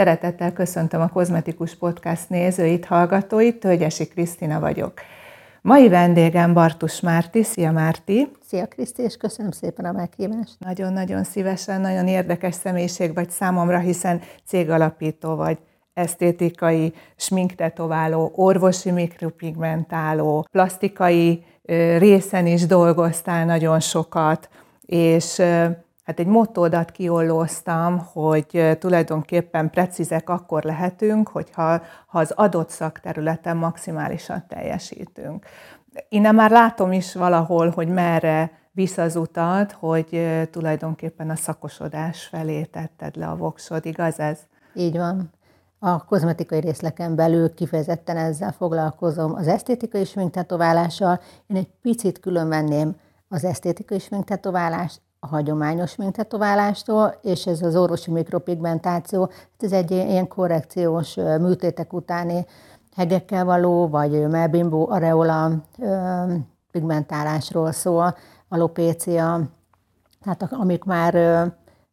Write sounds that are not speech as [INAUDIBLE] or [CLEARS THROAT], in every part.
Szeretettel köszöntöm a Kozmetikus Podcast nézőit, hallgatóit, Tölgyesi Krisztina vagyok. Mai vendégem Bartus Márti. Szia Márti! Szia Kriszti, és köszönöm szépen a meghívást. Nagyon-nagyon szívesen, nagyon érdekes személyiség vagy számomra, hiszen cégalapító vagy esztétikai, sminktetováló, orvosi mikropigmentáló, plastikai részen is dolgoztál nagyon sokat, és hát egy motódat kiollóztam, hogy tulajdonképpen precízek akkor lehetünk, hogyha ha az adott szakterületen maximálisan teljesítünk. Innen már látom is valahol, hogy merre visz az utat, hogy tulajdonképpen a szakosodás felé tetted le a voksod, igaz ez? Így van. A kozmetikai részleken belül kifejezetten ezzel foglalkozom. Az esztétikai sminktetoválással én egy picit különvenném az esztétikai sminktetoválást a hagyományos sminktetoválástól, és ez az orvosi mikropigmentáció, ez egy ilyen korrekciós műtétek utáni hegekkel való, vagy melbimbó areola pigmentálásról szól, alopécia, tehát amik már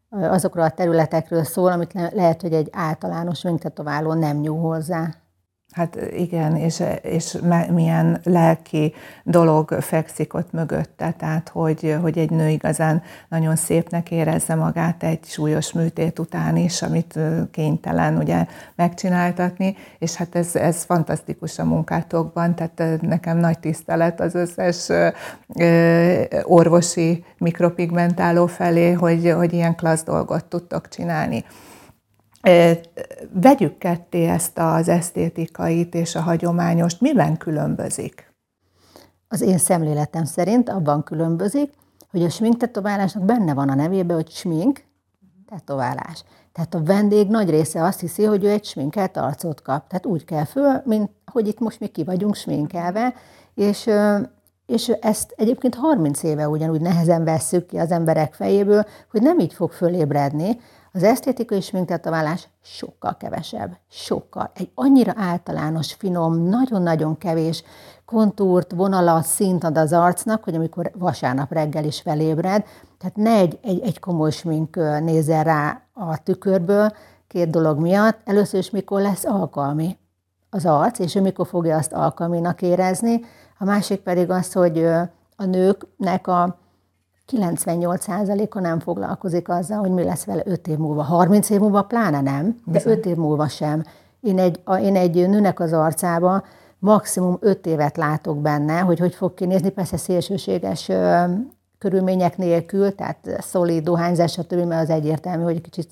azokról a területekről szól, amit lehet, hogy egy általános sminktetováló nem nyúl hozzá. Hát igen, és, és milyen lelki dolog fekszik ott mögötte, tehát hogy, hogy egy nő igazán nagyon szépnek érezze magát egy súlyos műtét után is, amit kénytelen ugye megcsináltatni, és hát ez, ez fantasztikus a munkátokban, tehát nekem nagy tisztelet az összes orvosi mikropigmentáló felé, hogy, hogy ilyen klassz dolgot tudtok csinálni. Vegyük ketté ezt az esztétikait és a hagyományost. Miben különbözik? Az én szemléletem szerint abban különbözik, hogy a smink tetoválásnak benne van a nevében, hogy smink tetoválás. Tehát a vendég nagy része azt hiszi, hogy ő egy sminkelt arcot kap. Tehát úgy kell föl, mint hogy itt most mi ki vagyunk sminkelve, és, és ezt egyébként 30 éve ugyanúgy nehezen vesszük ki az emberek fejéből, hogy nem így fog fölébredni, az esztétikai sminktetoválás sokkal kevesebb, sokkal. Egy annyira általános, finom, nagyon-nagyon kevés kontúrt, vonalat, szint ad az arcnak, hogy amikor vasárnap reggel is felébred, tehát ne egy, egy, egy komoly smink nézzen rá a tükörből, két dolog miatt. Először is mikor lesz alkalmi az arc, és ő mikor fogja azt alkalminak érezni. A másik pedig az, hogy a nőknek a 98%-a nem foglalkozik azzal, hogy mi lesz vele 5 év múlva. 30 év múlva pláne nem, de 5 év múlva sem. Én egy, én egy nőnek az arcába maximum 5 évet látok benne, hogy hogy fog kinézni, persze szélsőséges ö, körülmények nélkül, tehát szolid, dohányzás, stb., mert az egyértelmű, hogy kicsit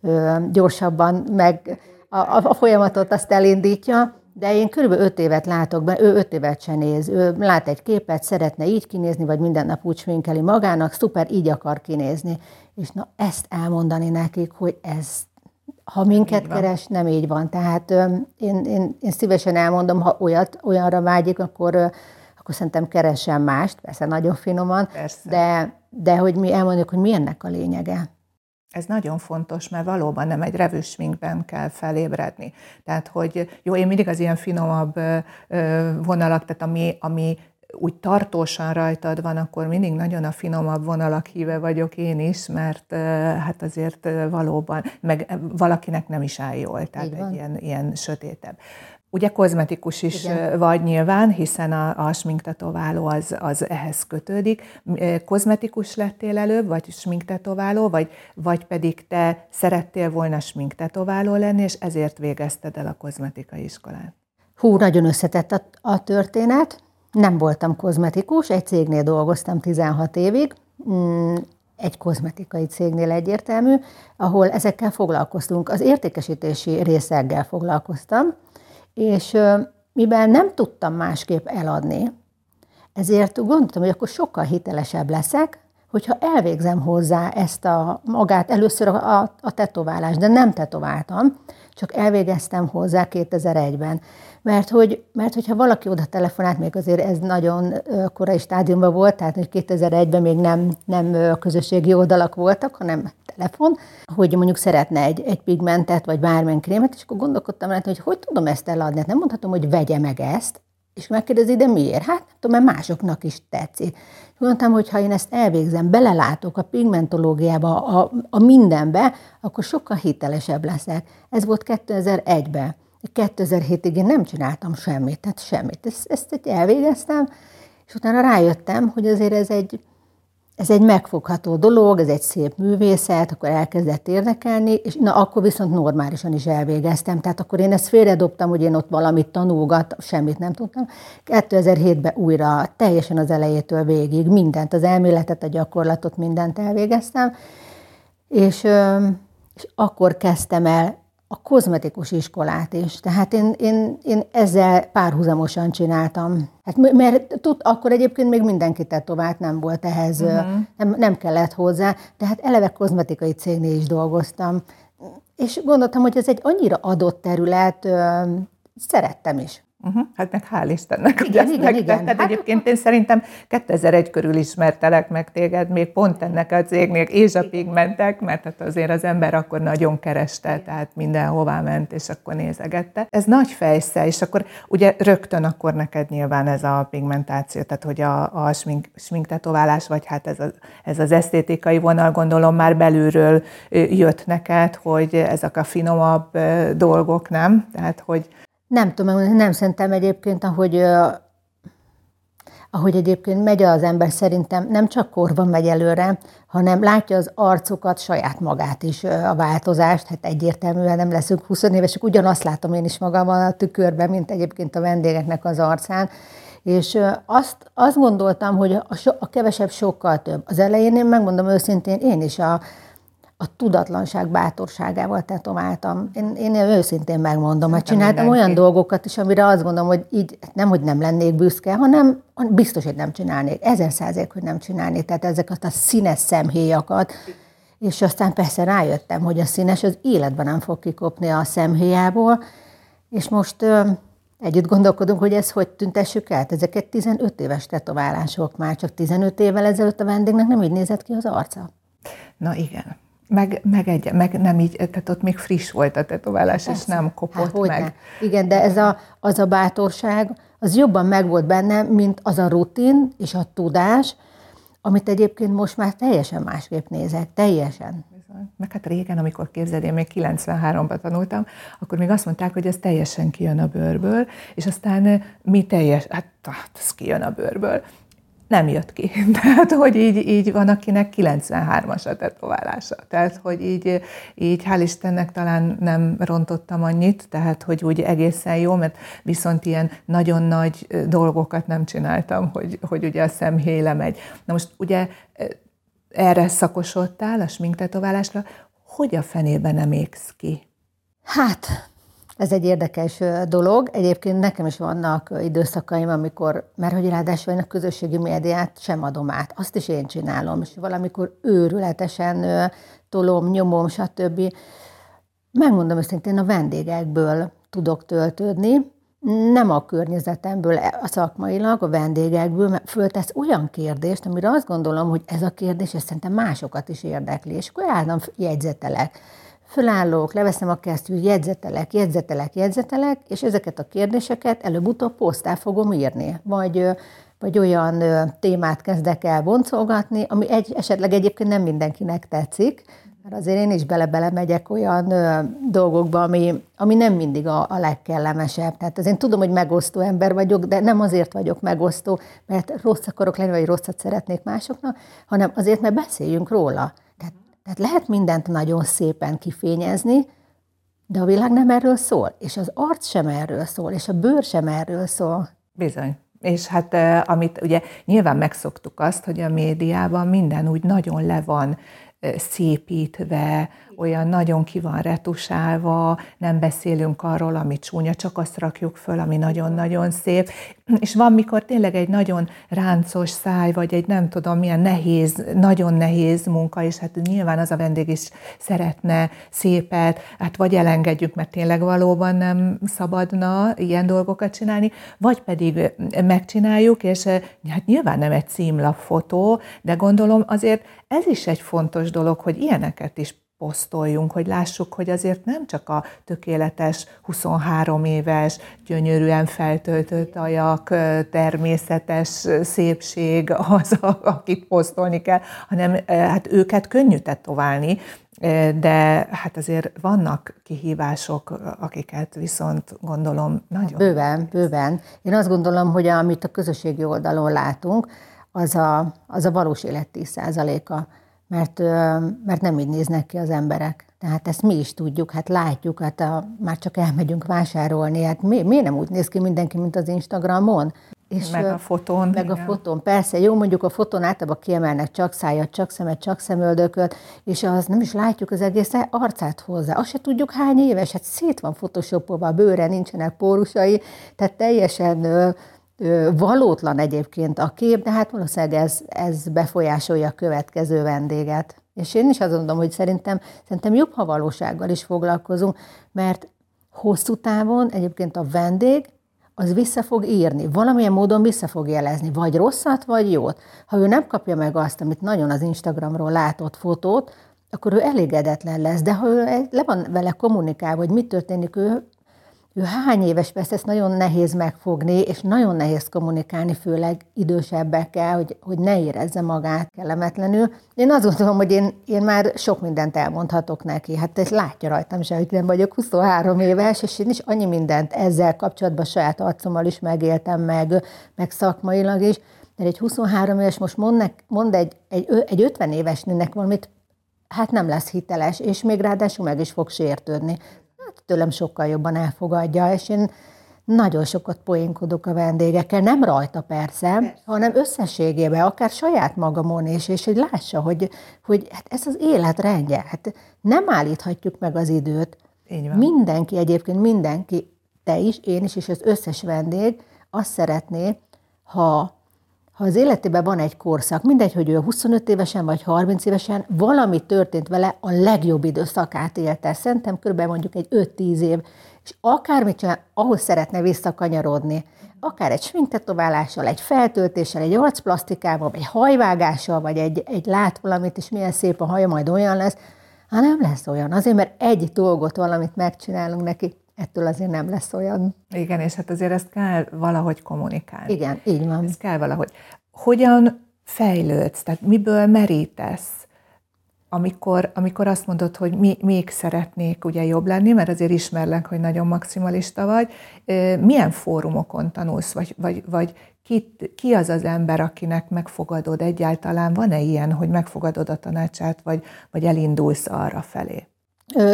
ö, gyorsabban meg a, a, a folyamatot azt elindítja, de én körülbelül öt évet látok be, ő öt évet se néz. Ő lát egy képet, szeretne így kinézni, vagy minden nap úgy sminkeli magának, szuper, így akar kinézni. És na ezt elmondani nekik, hogy ez, ha minket keres, nem így van. Tehát én, én, én szívesen elmondom, ha olyat, olyanra vágyik, akkor, akkor szerintem keressen mást, persze nagyon finoman, persze. De, de hogy mi elmondjuk, hogy mi ennek a lényege. Ez nagyon fontos, mert valóban nem egy revűsminkben kell felébredni. Tehát, hogy jó, én mindig az ilyen finomabb vonalak, tehát ami, ami úgy tartósan rajtad van, akkor mindig nagyon a finomabb vonalak híve vagyok én is, mert hát azért valóban, meg valakinek nem is áll jól, tehát egy ilyen, ilyen sötétebb. Ugye kozmetikus is Igen. vagy nyilván, hiszen a, a sminktetováló az, az ehhez kötődik. Kozmetikus lettél előbb, vagy sminktetováló, vagy, vagy pedig te szerettél volna sminktetováló lenni, és ezért végezted el a kozmetikai iskolát? Hú, nagyon összetett a, a történet. Nem voltam kozmetikus, egy cégnél dolgoztam 16 évig, mm, egy kozmetikai cégnél egyértelmű, ahol ezekkel foglalkoztunk. Az értékesítési részeggel foglalkoztam, és mivel nem tudtam másképp eladni, ezért gondoltam, hogy akkor sokkal hitelesebb leszek, hogyha elvégzem hozzá ezt a magát, először a, a, tetoválást, de nem tetováltam, csak elvégeztem hozzá 2001-ben. Mert, hogy, mert hogyha valaki oda telefonált, még azért ez nagyon korai stádiumban volt, tehát hogy 2001-ben még nem, nem közösségi oldalak voltak, hanem telefon, hogy mondjuk szeretne egy, egy pigmentet, vagy bármilyen krémet, és akkor gondolkodtam rá, hogy hogy tudom ezt eladni. Hát nem mondhatom, hogy vegye meg ezt, És megkérdezi, de miért? Hát tudom, mert másoknak is tetszik. Mondtam, hogy ha én ezt elvégzem, belelátok a pigmentológiába, a, a mindenbe, akkor sokkal hitelesebb leszek. Ez volt 2001-ben. 2007-ig én nem csináltam semmit, tehát semmit. Ezt, ezt elvégeztem, és utána rájöttem, hogy azért ez egy, ez egy megfogható dolog, ez egy szép művészet, akkor elkezdett érdekelni, és na akkor viszont normálisan is elvégeztem. Tehát akkor én ezt félredobtam, hogy én ott valamit tanulgat, semmit nem tudtam. 2007-ben újra teljesen az elejétől végig mindent, az elméletet, a gyakorlatot, mindent elvégeztem, és, és akkor kezdtem el a kozmetikus iskolát is. Tehát én, én, én ezzel párhuzamosan csináltam. Hát, mert tud, akkor egyébként még mindenki tetovált, nem volt ehhez, uh-huh. nem, nem kellett hozzá, tehát eleve kozmetikai cégnél is dolgoztam. És gondoltam, hogy ez egy annyira adott terület, szerettem is. Uh-huh. Hát meg hál' Istennek, hogy igen, ezt igen, igen. Hát egyébként én szerintem 2001 körül ismertelek meg téged, még pont ennek a cégnél, és a pigmentek, mert hát azért az ember akkor nagyon kereste, tehát mindenhová ment, és akkor nézegette. Ez nagy fejsze, és akkor ugye rögtön akkor neked nyilván ez a pigmentáció, tehát hogy a, a smink, sminktetoválás, vagy hát ez, a, ez az esztétikai vonal, gondolom már belülről jött neked, hogy ezek a finomabb dolgok, nem? Tehát, hogy nem tudom, nem szerintem egyébként, ahogy, ahogy egyébként megy az ember, szerintem nem csak korban megy előre, hanem látja az arcokat, saját magát is a változást, hát egyértelműen nem leszünk 20 évesek, ugyanazt látom én is magamban a tükörben, mint egyébként a vendégeknek az arcán, és azt, azt gondoltam, hogy a, so, a kevesebb sokkal több. Az elején én megmondom őszintén, én is a, a tudatlanság bátorságával tetováltam. Én, én őszintén megmondom, hogy csináltam mindenki. olyan dolgokat is, amire azt gondolom, hogy így nem, hogy nem lennék büszke, hanem biztos, hogy nem csinálnék. Ezer százalék, hogy nem csinálnék. Tehát ezeket a színes szemhéjakat. És aztán persze rájöttem, hogy a színes az életben nem fog kikopni a szemhéjából, és most ö, együtt gondolkodunk, hogy ez hogy tüntessük el. Ezeket 15 éves tetoválások már, csak 15 évvel ezelőtt a vendégnek nem így nézett ki az arca. Na igen. Meg, meg, egy, meg nem így, tehát ott még friss volt a tetoválás, Persze. és nem kopott hát, meg. Ne. Igen, de ez a, az a bátorság, az jobban megvolt benne, mint az a rutin és a tudás, amit egyébként most már teljesen másképp nézek, teljesen. Meg hát régen, amikor képzeld, én még 93-ban tanultam, akkor még azt mondták, hogy ez teljesen kijön a bőrből, és aztán mi teljes, hát, hát ez kijön a bőrből nem jött ki. [LAUGHS] Tehát, hogy így, így van, akinek 93-as a tetoválása. Tehát, hogy így, így hál' Istennek talán nem rontottam annyit, tehát, hogy úgy egészen jó, mert viszont ilyen nagyon nagy dolgokat nem csináltam, hogy, hogy ugye a szemhéj lemegy. Na most ugye erre szakosodtál, a sminktetoválásra, hogy a fenében nem égsz ki? Hát, ez egy érdekes dolog. Egyébként nekem is vannak időszakaim, amikor, mert hogy ráadásul én a közösségi médiát sem adom át, azt is én csinálom, és valamikor őrületesen tolom, nyomom, stb. Megmondom őszintén, a vendégekből tudok töltődni, nem a környezetemből, a szakmailag, a vendégekből, mert föltesz olyan kérdést, amire azt gondolom, hogy ez a kérdés, ez szerintem másokat is érdekli, és akkor állandóan jegyzetelek fölállok, leveszem a kesztyűt, jegyzetelek, jegyzetelek, jegyzetelek, és ezeket a kérdéseket előbb-utóbb posztá fogom írni. Vagy, vagy olyan témát kezdek el boncolgatni, ami egy, esetleg egyébként nem mindenkinek tetszik, mert azért én is bele-bele megyek olyan ö, dolgokba, ami, ami nem mindig a, a legkellemesebb. Tehát azért tudom, hogy megosztó ember vagyok, de nem azért vagyok megosztó, mert rossz akarok lenni, vagy rosszat szeretnék másoknak, hanem azért, mert beszéljünk róla. Tehát lehet mindent nagyon szépen kifényezni, de a világ nem erről szól, és az arc sem erről szól, és a bőr sem erről szól. Bizony. És hát amit ugye nyilván megszoktuk azt, hogy a médiában minden úgy nagyon le van szépítve, olyan nagyon ki van retusálva, nem beszélünk arról, ami csúnya, csak azt rakjuk föl, ami nagyon-nagyon szép. És van, mikor tényleg egy nagyon ráncos száj, vagy egy nem tudom milyen nehéz, nagyon nehéz munka, és hát nyilván az a vendég is szeretne szépet, hát vagy elengedjük, mert tényleg valóban nem szabadna ilyen dolgokat csinálni, vagy pedig megcsináljuk, és hát nyilván nem egy címlap fotó, de gondolom azért ez is egy fontos dolog, hogy ilyeneket is posztoljunk, hogy lássuk, hogy azért nem csak a tökéletes 23 éves, gyönyörűen feltöltött ajak, természetes szépség az, akit posztolni kell, hanem hát őket könnyű tetoválni, de hát azért vannak kihívások, akiket viszont gondolom nagyon... Bőven, bőven. Én azt gondolom, hogy amit a közösségi oldalon látunk, az a, az a valós élet 10%-a, mert, mert nem így néznek ki az emberek. Tehát ezt mi is tudjuk, hát látjuk, hát a, már csak elmegyünk vásárolni, hát mi, miért nem úgy néz ki mindenki, mint az Instagramon? És meg a fotón. Meg igen. a fotón, persze. Jó, mondjuk a fotón általában kiemelnek csak szájat, csak szemet, csak szemöldököt, és az nem is látjuk az egész arcát hozzá. Azt se tudjuk hány éves, hát szét van photoshopolva a bőre, nincsenek pórusai, tehát teljesen valótlan egyébként a kép, de hát valószínűleg ez, ez befolyásolja a következő vendéget. És én is azt mondom, hogy szerintem, szerintem jobb, ha valósággal is foglalkozunk, mert hosszú távon egyébként a vendég az vissza fog írni, valamilyen módon vissza fog jelezni, vagy rosszat, vagy jót. Ha ő nem kapja meg azt, amit nagyon az Instagramról látott fotót, akkor ő elégedetlen lesz, de ha ő le van vele kommunikálva, hogy mi történik, ő ő hány éves, persze ezt nagyon nehéz megfogni, és nagyon nehéz kommunikálni, főleg idősebbekkel, hogy, hogy ne érezze magát kellemetlenül. Én azt gondolom, hogy én, én már sok mindent elmondhatok neki. Hát ezt látja rajtam se, hogy nem vagyok 23 éves, és én is annyi mindent ezzel kapcsolatban saját arcommal is megéltem meg, meg szakmailag is. De egy 23 éves most mond, nek, mond egy, egy, egy 50 éves nőnek valamit, hát nem lesz hiteles, és még ráadásul meg is fog sértődni tőlem sokkal jobban elfogadja, és én nagyon sokat poénkodok a vendégekkel, nem rajta persze, persze. hanem összességében, akár saját magamon is, és hogy lássa, hogy, hogy hát ez az élet rendje, hát nem állíthatjuk meg az időt. Így van. Mindenki egyébként, mindenki, te is, én is, és az összes vendég azt szeretné, ha ha az életében van egy korszak, mindegy, hogy ő 25 évesen vagy 30 évesen, valami történt vele, a legjobb időszakát élte. Szerintem kb. mondjuk egy 5-10 év, és akármit csinál, ahhoz szeretne visszakanyarodni. Akár egy sminktetoválással, egy feltöltéssel, egy arcplasztikával, vagy egy hajvágással, vagy egy, egy lát valamit, és milyen szép a haja, majd olyan lesz. Hát nem lesz olyan. Azért, mert egy dolgot, valamit megcsinálunk neki, ettől azért nem lesz olyan. Igen, és hát azért ezt kell valahogy kommunikálni. Igen, így van. Ezt kell valahogy. Hogyan fejlődsz? Tehát miből merítesz? Amikor, amikor azt mondod, hogy mi, még szeretnék ugye jobb lenni, mert azért ismerlek, hogy nagyon maximalista vagy, milyen fórumokon tanulsz, vagy, vagy, vagy ki, ki az az ember, akinek megfogadod egyáltalán? Van-e ilyen, hogy megfogadod a tanácsát, vagy, vagy elindulsz arra felé?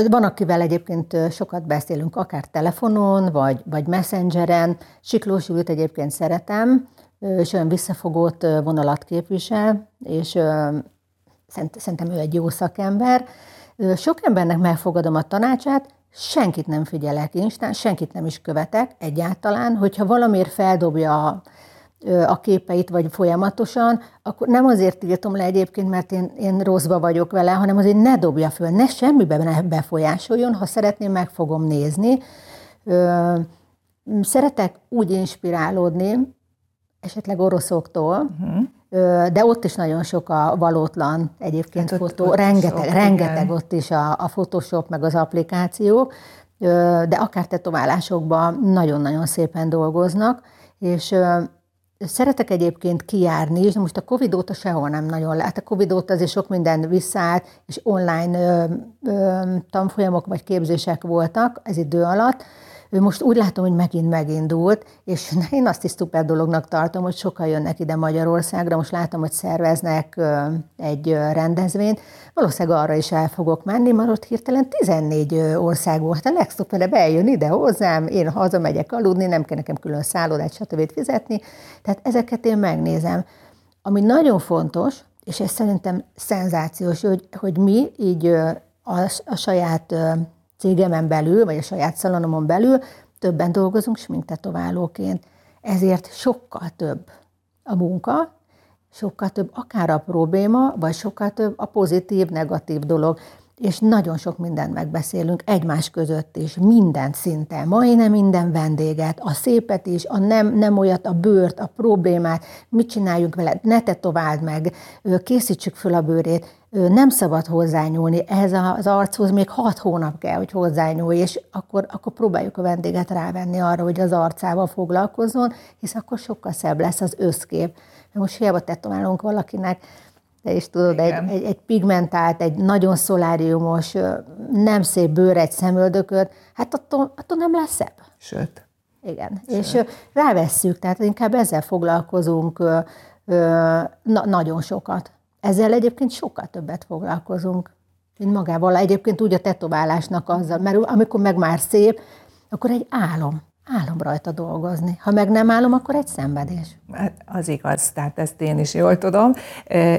Van, akivel egyébként sokat beszélünk, akár telefonon, vagy, vagy messengeren. Siklós Júlit egyébként szeretem, és olyan visszafogott vonalat képvisel, és szerintem ő egy jó szakember. Sok embernek megfogadom a tanácsát, senkit nem figyelek Instán, senkit nem is követek egyáltalán, hogyha valamiért feldobja a képeit, vagy folyamatosan, akkor nem azért tiltom le egyébként, mert én, én rosszba vagyok vele, hanem azért ne dobja föl, ne semmiben ne befolyásoljon, ha szeretném, meg fogom nézni. Szeretek úgy inspirálódni, esetleg oroszoktól, uh-huh. de ott is nagyon sok a valótlan egyébként hát fotó, ott, rengeteg, sok, rengeteg igen. ott is a, a Photoshop, meg az applikációk, de akár tetoválásokban nagyon-nagyon szépen dolgoznak, és Szeretek egyébként kijárni, és most a Covid óta sehol nem nagyon lehet. A Covid óta azért sok minden visszaállt, és online ö, ö, tanfolyamok vagy képzések voltak ez idő alatt, ő most úgy látom, hogy megint megindult, és [LAUGHS] én azt is szuper dolognak tartom, hogy sokan jönnek ide Magyarországra, most látom, hogy szerveznek egy rendezvényt, valószínűleg arra is el fogok menni, mert ott hirtelen 14 ország volt, a legszuperebb eljön ide hozzám, én hazamegyek aludni, nem kell nekem külön szállodát, stb. fizetni, tehát ezeket én megnézem. Ami nagyon fontos, és ez szerintem szenzációs, hogy, hogy mi így a, a saját cégemen belül, vagy a saját szalonomon belül többen dolgozunk sminktetoválóként. Ezért sokkal több a munka, sokkal több akár a probléma, vagy sokkal több a pozitív, negatív dolog. És nagyon sok mindent megbeszélünk egymás között is, minden szinten, majdnem minden vendéget, a szépet is, a nem, nem olyat, a bőrt, a problémát, mit csináljunk vele, ne tetováld meg, készítsük föl a bőrét, nem szabad hozzányúlni, ehhez az archoz még hat hónap kell, hogy hozzányúlj, és akkor, akkor próbáljuk a vendéget rávenni arra, hogy az arcával foglalkozzon, hisz akkor sokkal szebb lesz az összkép. Most hiába tetoválunk valakinek, te is tudod, egy, egy, egy pigmentált, egy nagyon szoláriumos, nem szép bőr, egy szemöldököt, hát attól, attól nem lesz szebb. Sőt. Igen, Sőt. és rávesszük, tehát inkább ezzel foglalkozunk na, nagyon sokat. Ezzel egyébként sokkal többet foglalkozunk, mint magával. Egyébként úgy a tetoválásnak azzal, mert amikor meg már szép, akkor egy álom. Álom rajta dolgozni. Ha meg nem állom, akkor egy szenvedés. Hát az igaz, tehát ezt én is jól tudom,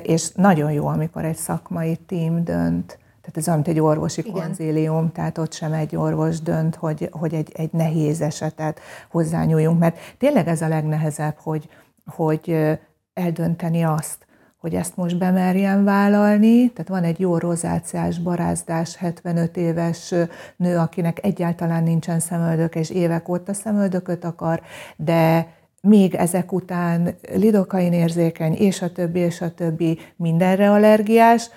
és nagyon jó, amikor egy szakmai tím dönt, tehát ez olyan, mint egy orvosi Igen. konzílium, tehát ott sem egy orvos dönt, hogy, hogy egy, egy nehéz esetet hozzányúljunk, mert tényleg ez a legnehezebb, hogy, hogy eldönteni azt, hogy ezt most bemerjen vállalni. Tehát van egy jó rozáciás, barázdás, 75 éves nő, akinek egyáltalán nincsen szemöldök, és évek óta szemöldököt akar, de még ezek után lidokain érzékeny, és a többi, és a többi, mindenre allergiás,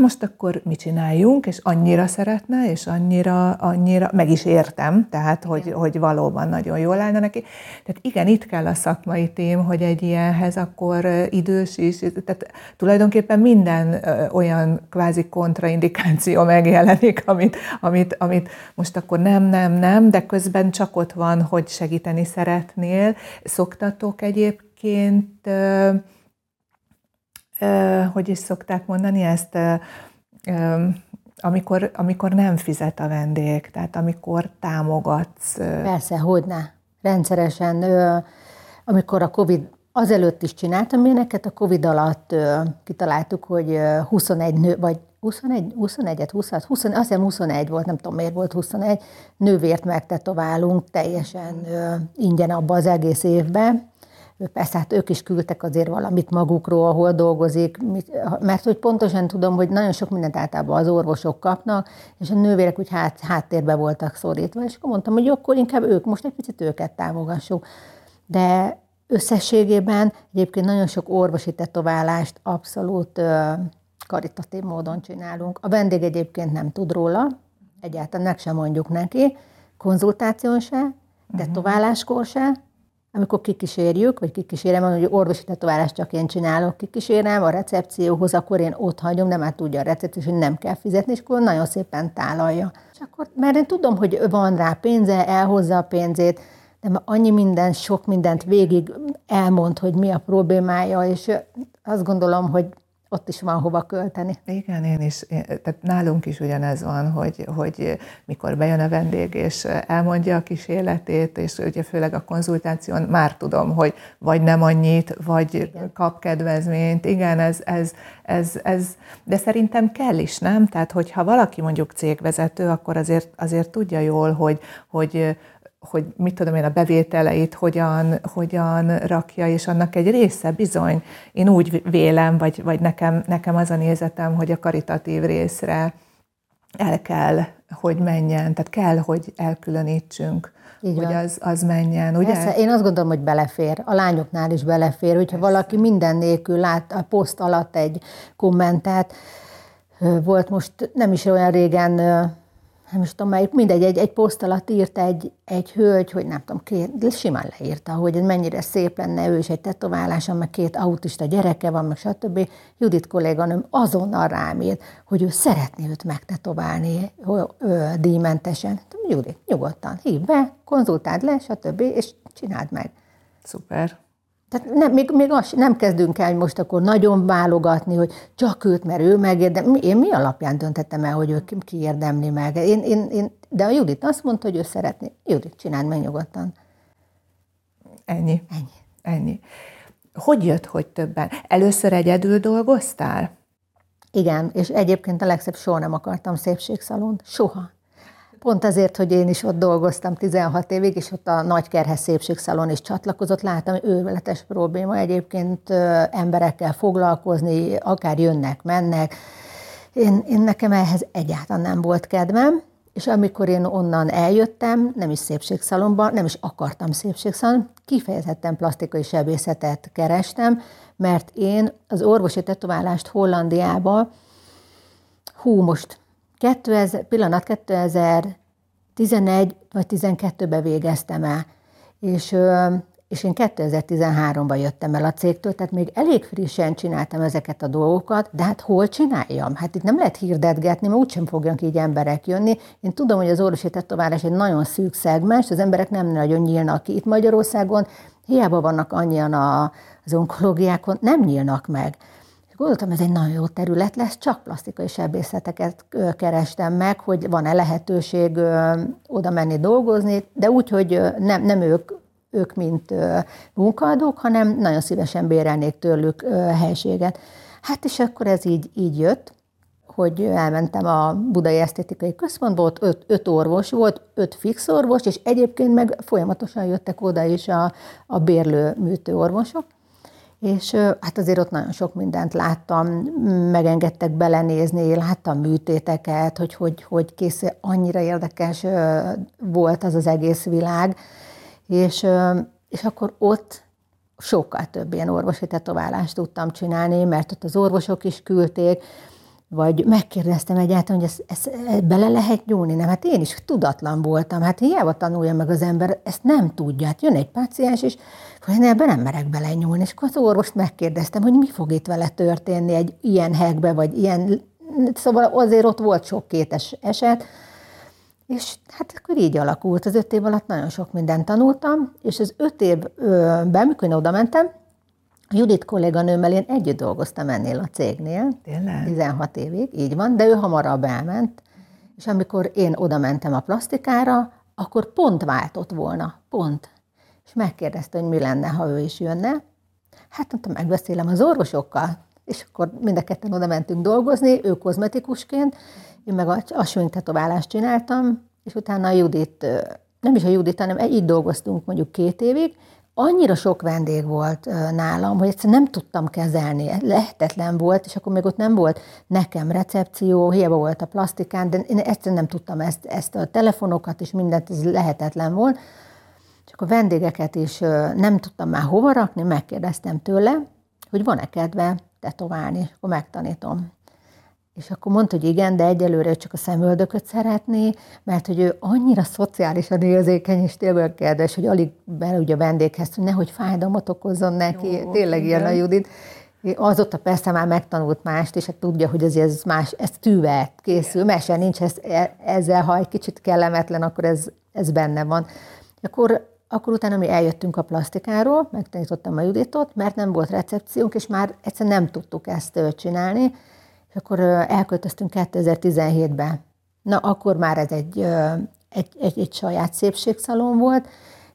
most akkor mit csináljunk, és annyira szeretne, és annyira, annyira, meg is értem, tehát, hogy, hogy valóban nagyon jól állna neki. Tehát igen, itt kell a szakmai tím, hogy egy ilyenhez akkor idős is, tehát tulajdonképpen minden olyan kvázi kontraindikáció megjelenik, amit, amit, amit most akkor nem, nem, nem, de közben csak ott van, hogy segíteni szeretnél. Szoktatok egyébként hogy is szokták mondani ezt, amikor, amikor nem fizet a vendég, tehát amikor támogatsz. Persze, hogyne. Rendszeresen, amikor a Covid azelőtt is csináltam éneket, a Covid alatt kitaláltuk, hogy 21 nő, vagy 21, 21-et, 26, 20, azt hiszem 21 volt, nem tudom miért volt 21, nővért megtetoválunk teljesen ingyen abba az egész évben, Persze, hát ők is küldtek azért valamit magukról, ahol dolgozik, mert hogy pontosan tudom, hogy nagyon sok mindent általában az orvosok kapnak, és a nővérek úgy hát, háttérbe voltak szorítva, és akkor mondtam, hogy jó, akkor inkább ők, most egy picit őket támogassuk. De összességében egyébként nagyon sok orvosi tetoválást abszolút karitatív módon csinálunk. A vendég egyébként nem tud róla, egyáltalán meg sem mondjuk neki, konzultáción se, tetováláskor se, amikor kikísérjük, vagy kikísérem, hogy orvosi tetoválást csak én csinálok, kikísérem a recepcióhoz, akkor én ott hagyom, nem át tudja a recepció, hogy nem kell fizetni, és akkor nagyon szépen tálalja. És akkor, mert én tudom, hogy van rá pénze, elhozza a pénzét, de annyi minden, sok mindent végig elmond, hogy mi a problémája, és azt gondolom, hogy ott is van hova költeni. Igen, én is. Tehát nálunk is ugyanez van, hogy, hogy mikor bejön a vendég, és elmondja a kis életét, és ugye főleg a konzultáción már tudom, hogy vagy nem annyit, vagy Igen. kap kedvezményt. Igen, ez, ez, ez, ez, de szerintem kell is, nem? Tehát, hogyha valaki mondjuk cégvezető, akkor azért, azért tudja jól, hogy, hogy hogy mit tudom én, a bevételeit hogyan, hogyan rakja, és annak egy része bizony, én úgy vélem, vagy, vagy nekem, nekem az a nézetem, hogy a karitatív részre el kell, hogy menjen, tehát kell, hogy elkülönítsünk, Így hogy az, az menjen, ugye? Persze, én azt gondolom, hogy belefér. A lányoknál is belefér, hogyha Persze. valaki minden nélkül lát a poszt alatt egy kommentet, volt most nem is olyan régen nem is tudom melyik, mindegy, egy, egy poszt alatt írt egy, egy hölgy, hogy nem tudom, két, simán leírta, hogy mennyire szép lenne ő is egy tetováláson, meg két autista gyereke van, meg stb. Judit kolléganőm azonnal rám írt, hogy ő szeretné őt megtetoválni díjmentesen. Judit, nyugodtan, hív be, konzultáld le, stb. és csináld meg. Szuper. Tehát nem, még, még azt nem kezdünk el most akkor nagyon válogatni, hogy csak őt, mert ő megérdem. Én mi alapján döntettem el, hogy ő ki érdemli meg? Én, én, én, de a Judit azt mondta, hogy ő szeretné. Judit, csináld meg nyugodtan. Ennyi. Ennyi. Ennyi. Hogy jött, hogy többen? Először egyedül dolgoztál? Igen, és egyébként a legszebb soha nem akartam szépségszalont. Soha. Pont azért, hogy én is ott dolgoztam 16 évig, és ott a Nagykerhez Szépségszalon is csatlakozott, láttam, hogy őveletes probléma egyébként emberekkel foglalkozni, akár jönnek, mennek. Én, én nekem ehhez egyáltalán nem volt kedvem, és amikor én onnan eljöttem, nem is szépségszalomba, nem is akartam szépségszalon, kifejezetten plastikai sebészetet kerestem, mert én az orvosi tetoválást Hollandiába, hú, most 2000, pillanat 2011 vagy 12-ben végeztem el, és és én 2013-ban jöttem el a cégtől, tehát még elég frissen csináltam ezeket a dolgokat, de hát hol csináljam? Hát itt nem lehet hirdetgetni, mert úgysem fognak így emberek jönni. Én tudom, hogy az orvosi tetoválás egy nagyon szűk szegmens, az emberek nem nagyon nyílnak ki. Itt Magyarországon hiába vannak annyian az onkológiákon, nem nyílnak meg. Gondoltam, ez egy nagyon jó terület lesz, csak plastikai sebészeteket kerestem meg, hogy van-e lehetőség oda menni dolgozni, de úgy, hogy nem, nem ők ők, mint munkaadók, hanem nagyon szívesen bérelnék tőlük helységet. Hát és akkor ez így, így jött, hogy elmentem a Budai Esztétikai Központba, ott öt, öt orvos volt, öt fix orvos, és egyébként meg folyamatosan jöttek oda is a, a bérlő műtő orvosok. És hát azért ott nagyon sok mindent láttam, megengedtek belenézni, láttam műtéteket, hogy hogy, hogy kész, annyira érdekes volt az az egész világ, és, és akkor ott sokkal több ilyen orvosi tetoválást tudtam csinálni, mert ott az orvosok is küldték, vagy megkérdeztem egyáltalán, hogy ezt, ezt bele lehet nyúlni, nem? Hát én is tudatlan voltam, hát hiába tanulja meg az ember, ezt nem tudja. Hát jön egy páciens, és én ebben nem merek bele nyúlni. És akkor az orvost megkérdeztem, hogy mi fog itt vele történni egy ilyen hekbe, vagy ilyen... Szóval azért ott volt sok kétes eset, és hát akkor így alakult. Az öt év alatt nagyon sok mindent tanultam, és az öt évben, amikor én oda mentem, Judit kolléganőmmel én együtt dolgoztam ennél a cégnél. Tényleg? 16 évig, így van, de ő hamarabb elment. És amikor én oda mentem a plastikára, akkor pont váltott volna, pont. És megkérdezte, hogy mi lenne, ha ő is jönne. Hát mondtam, megbeszélem az orvosokkal. És akkor mind a ketten oda mentünk dolgozni, ő kozmetikusként, én meg a, a tetoválást csináltam, és utána a Judit, nem is a Judit, hanem így dolgoztunk mondjuk két évig, annyira sok vendég volt nálam, hogy egyszerűen nem tudtam kezelni, lehetetlen volt, és akkor még ott nem volt nekem recepció, hiába volt a plastikán, de én egyszerűen nem tudtam ezt, ezt a telefonokat és mindent, ez lehetetlen volt. Csak a vendégeket is nem tudtam már hova rakni, megkérdeztem tőle, hogy van-e kedve tetoválni, és akkor megtanítom. És akkor mondta, hogy igen, de egyelőre csak a szemöldököt szeretné, mert hogy ő annyira szociálisan érzékeny és tényleg kedves, hogy alig ugye a vendéghez, hogy nehogy fájdalmat okozzon neki, Jó, tényleg ilyen a Judit. Azóta persze már megtanult mást, és hát tudja, hogy ez, ez más, ez tűvet készül, mese nincs, ez, e, ezzel, ha egy kicsit kellemetlen, akkor ez, ez benne van. Akkor, akkor utána mi eljöttünk a plastikáról, megtanítottam a Juditot, mert nem volt recepciónk, és már egyszerűen nem tudtuk ezt csinálni, és akkor elköltöztünk 2017-ben. Na, akkor már ez egy, egy, egy, egy saját szépségszalon volt,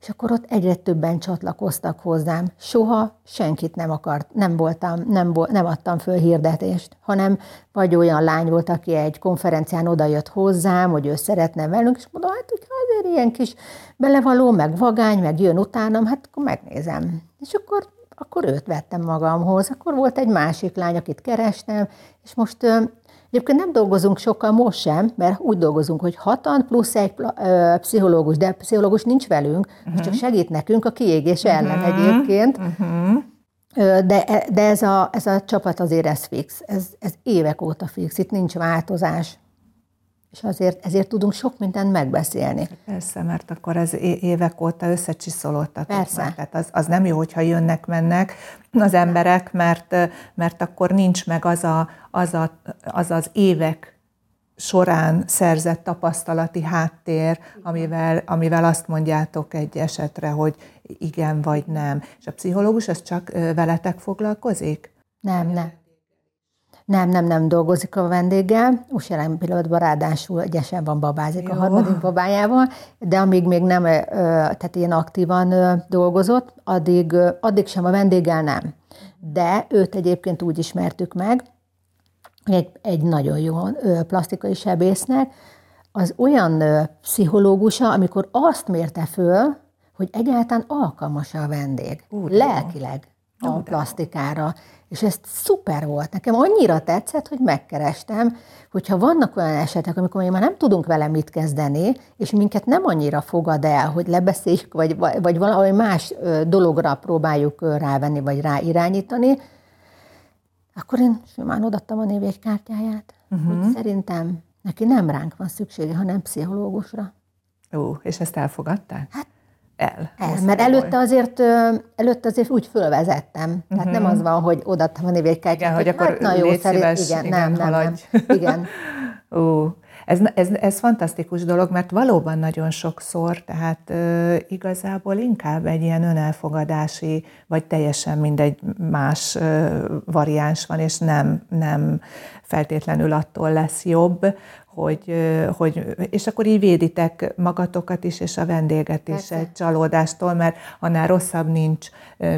és akkor ott egyre többen csatlakoztak hozzám. Soha senkit nem akart, nem voltam, nem, nem adtam föl hirdetést, hanem vagy olyan lány volt, aki egy konferencián odajött hozzám, hogy ő szeretne velünk, és mondom, hát hogyha azért ilyen kis belevaló, meg vagány, meg jön utánam, hát akkor megnézem. És akkor akkor őt vettem magamhoz. Akkor volt egy másik lány, akit kerestem, és most Egyébként nem dolgozunk sokkal most sem, mert úgy dolgozunk, hogy hatan plusz egy pszichológus, de pszichológus nincs velünk, uh-huh. csak segít nekünk a kiégés uh-huh. ellen egyébként. Uh-huh. De, de ez, a, ez a csapat azért ez fix, ez, ez évek óta fix, itt nincs változás és azért ezért tudunk sok mindent megbeszélni. Persze, mert akkor ez évek óta összecsiszolódtatok Persze. Már. Tehát az, az nem jó, hogyha jönnek-mennek az emberek, mert, mert akkor nincs meg az, a, az, a, az az évek során szerzett tapasztalati háttér, amivel, amivel azt mondjátok egy esetre, hogy igen vagy nem. És a pszichológus az csak veletek foglalkozik? Nem, nem. Nem, nem, nem dolgozik a vendéggel. Most jelen pillanatban ráadásul egyesen van babázik Jó. a harmadik babájával, de amíg még nem, tehát ilyen aktívan dolgozott, addig, addig sem a vendéggel nem. De őt egyébként úgy ismertük meg, egy, egy nagyon jó plastikai sebésznek, az olyan pszichológusa, amikor azt mérte föl, hogy egyáltalán alkalmas a vendég, Úgy lelkileg a plastikára. És ez szuper volt. Nekem annyira tetszett, hogy megkerestem, hogyha vannak olyan esetek, amikor mi már nem tudunk vele mit kezdeni, és minket nem annyira fogad el, hogy lebeszéljük, vagy, vagy valami más dologra próbáljuk rávenni, vagy ráirányítani, akkor én simán odattam a névjegykártyáját. Uh-huh. Hogy szerintem neki nem ránk van szüksége, hanem pszichológusra. Ó, és ezt elfogadták? Hát el. El, mert előtte azért, előtte azért úgy fölvezettem. Uh-huh. Tehát nem mhm. az van, hogy odaadtam a névjegykártyát, igen, hogy, hogy akkor hát, na jó, szerint, igen, igen, nem, nem, nem, [LAUGHS] igen. Ó, ez, ez, ez fantasztikus dolog, mert valóban nagyon sokszor, tehát ö, igazából inkább egy ilyen önelfogadási, vagy teljesen mindegy más ö, variáns van, és nem, nem feltétlenül attól lesz jobb, hogy, hogy, és akkor így véditek magatokat is, és a vendéget is Persze. egy csalódástól, mert annál rosszabb nincs,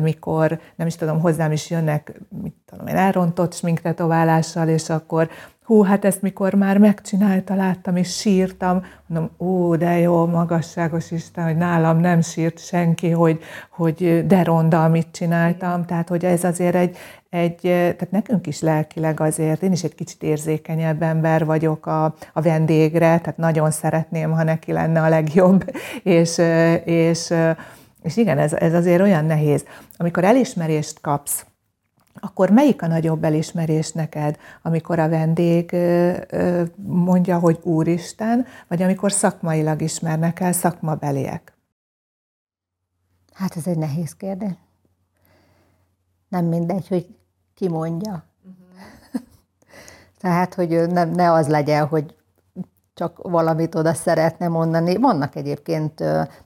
mikor, nem is tudom, hozzám is jönnek, mit tudom én, elrontott sminktetoválással, és akkor hú, hát ezt mikor már megcsinálta, láttam, és sírtam, mondom, ó, de jó, magasságos Isten, hogy nálam nem sírt senki, hogy, hogy de ronda, amit csináltam, tehát hogy ez azért egy, egy, tehát nekünk is lelkileg azért, én is egy kicsit érzékenyebb ember vagyok a, a vendégre, tehát nagyon szeretném, ha neki lenne a legjobb, [LAUGHS] és, és, és igen, ez, ez azért olyan nehéz. Amikor elismerést kapsz, akkor melyik a nagyobb elismerés neked, amikor a vendég mondja, hogy Úristen, vagy amikor szakmailag ismernek el szakmabeliek? Hát ez egy nehéz kérdés. Nem mindegy, hogy ki mondja. Uh-huh. [LAUGHS] Tehát, hogy nem, ne az legyen, hogy csak valamit oda szeretne mondani. Vannak egyébként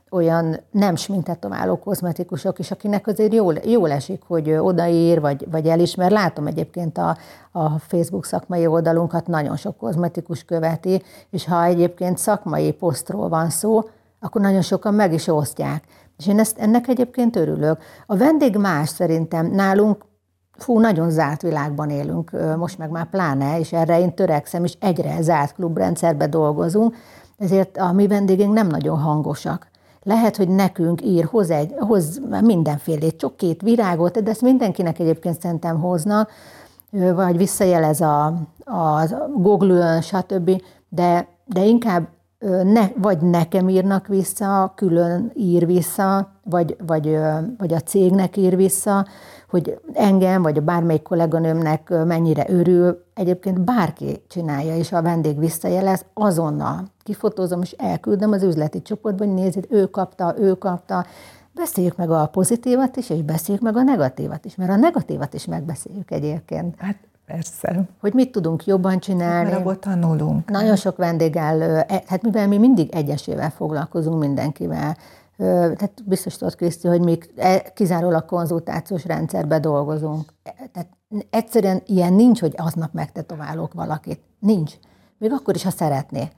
olyan nem smintetomáló kozmetikusok is, akinek azért jól, jól esik, hogy odaír, vagy, vagy elismer. Látom egyébként a, a Facebook szakmai oldalunkat, nagyon sok kozmetikus követi, és ha egyébként szakmai posztról van szó, akkor nagyon sokan meg is osztják. És én ezt, ennek egyébként örülök. A vendég más szerintem. Nálunk fú, nagyon zárt világban élünk, most meg már pláne, és erre én törekszem, és egyre zárt klubrendszerbe dolgozunk, ezért a mi vendégeink nem nagyon hangosak. Lehet, hogy nekünk ír, hoz, egy, hoz mindenfélét, csokét, virágot, de ezt mindenkinek egyébként szerintem hozna, vagy visszajelez a, a Google-ön, stb., de, de inkább ne, vagy nekem írnak vissza, külön ír vissza, vagy, vagy, vagy a cégnek ír vissza, hogy engem, vagy a bármelyik kolléganőmnek mennyire örül. Egyébként bárki csinálja, és a vendég visszajelez, azonnal kifotózom, és elküldöm az üzleti csoportba, hogy nézzét, ő kapta, ő kapta. Beszéljük meg a pozitívat is, és beszéljük meg a negatívat is, mert a negatívat is megbeszéljük egyébként. Hát Persze. Hogy mit tudunk jobban csinálni. Mert abból tanulunk. Nagyon sok vendéggel, e, hát mivel mi mindig egyesével foglalkozunk mindenkivel, tehát biztos tudod, Kriszti, hogy még e, kizárólag konzultációs rendszerbe dolgozunk. E, tehát egyszerűen ilyen nincs, hogy aznap megtetoválok valakit. Nincs. Még akkor is, ha szeretné. Uh-huh.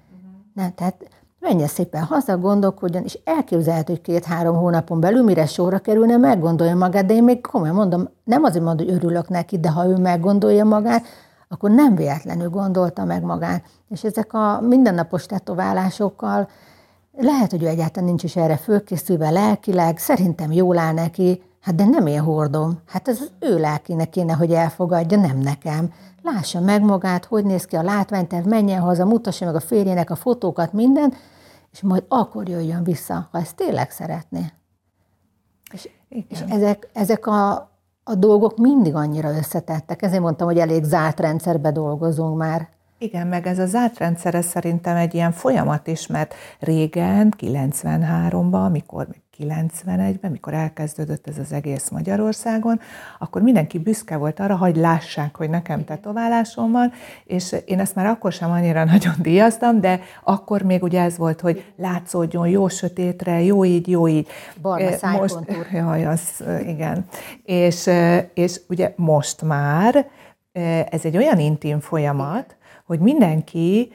Nem, tehát menjen szépen haza, gondolkodjon, és elképzelhető, hogy két-három hónapon belül, mire sorra kerülne, meggondolja magát, de én még komolyan mondom, nem azért mondom, hogy örülök neki, de ha ő meggondolja magát, akkor nem véletlenül gondolta meg magát. És ezek a mindennapos tetoválásokkal lehet, hogy ő egyáltalán nincs is erre fölkészülve lelkileg, szerintem jól áll neki, hát de nem én hordom. Hát ez az ő lelkinek kéne, hogy elfogadja, nem nekem. Lássa meg magát, hogy néz ki a látványterv, menjen haza, mutassa meg a férjének a fotókat, minden, és majd akkor jöjjön vissza, ha ezt tényleg szeretné. És, és ezek, ezek a, a dolgok mindig annyira összetettek. Ezért mondtam, hogy elég zárt rendszerbe dolgozunk már. Igen, meg ez a zárt rendszere szerintem egy ilyen folyamat is, mert régen, 93-ban, amikor 91-ben, mikor elkezdődött ez az egész Magyarországon, akkor mindenki büszke volt arra, hogy lássák, hogy nekem tetoválásom van, és én ezt már akkor sem annyira [LAUGHS] nagyon díjaztam, de akkor még ugye ez volt, hogy látszódjon jó sötétre, jó így, jó így. Barna most, [LAUGHS] jaj, az, igen. És, és ugye most már ez egy olyan intim folyamat, hogy mindenki,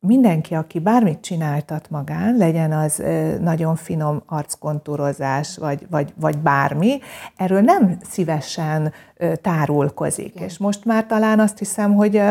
mindenki, aki bármit csináltat magán, legyen az nagyon finom arckontúrozás, vagy, vagy, vagy bármi, erről nem szívesen tárulkozik. Igen. És most már talán azt hiszem, hogy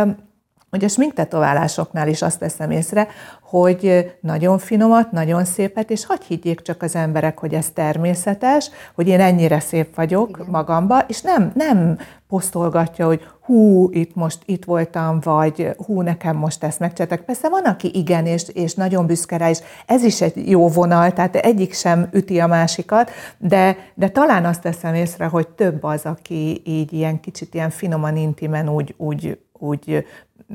hogy a sminktetoválásoknál is azt veszem észre, hogy nagyon finomat, nagyon szépet, és hagyj higgyék csak az emberek, hogy ez természetes, hogy én ennyire szép vagyok Igen. magamba, és nem, nem posztolgatja, hogy hú, itt most itt voltam, vagy hú, nekem most ezt megcsináltak. Persze van, aki igen, és, és nagyon büszke rá, és ez is egy jó vonal, tehát egyik sem üti a másikat, de, de talán azt teszem észre, hogy több az, aki így ilyen kicsit ilyen finoman, intimen úgy, úgy, úgy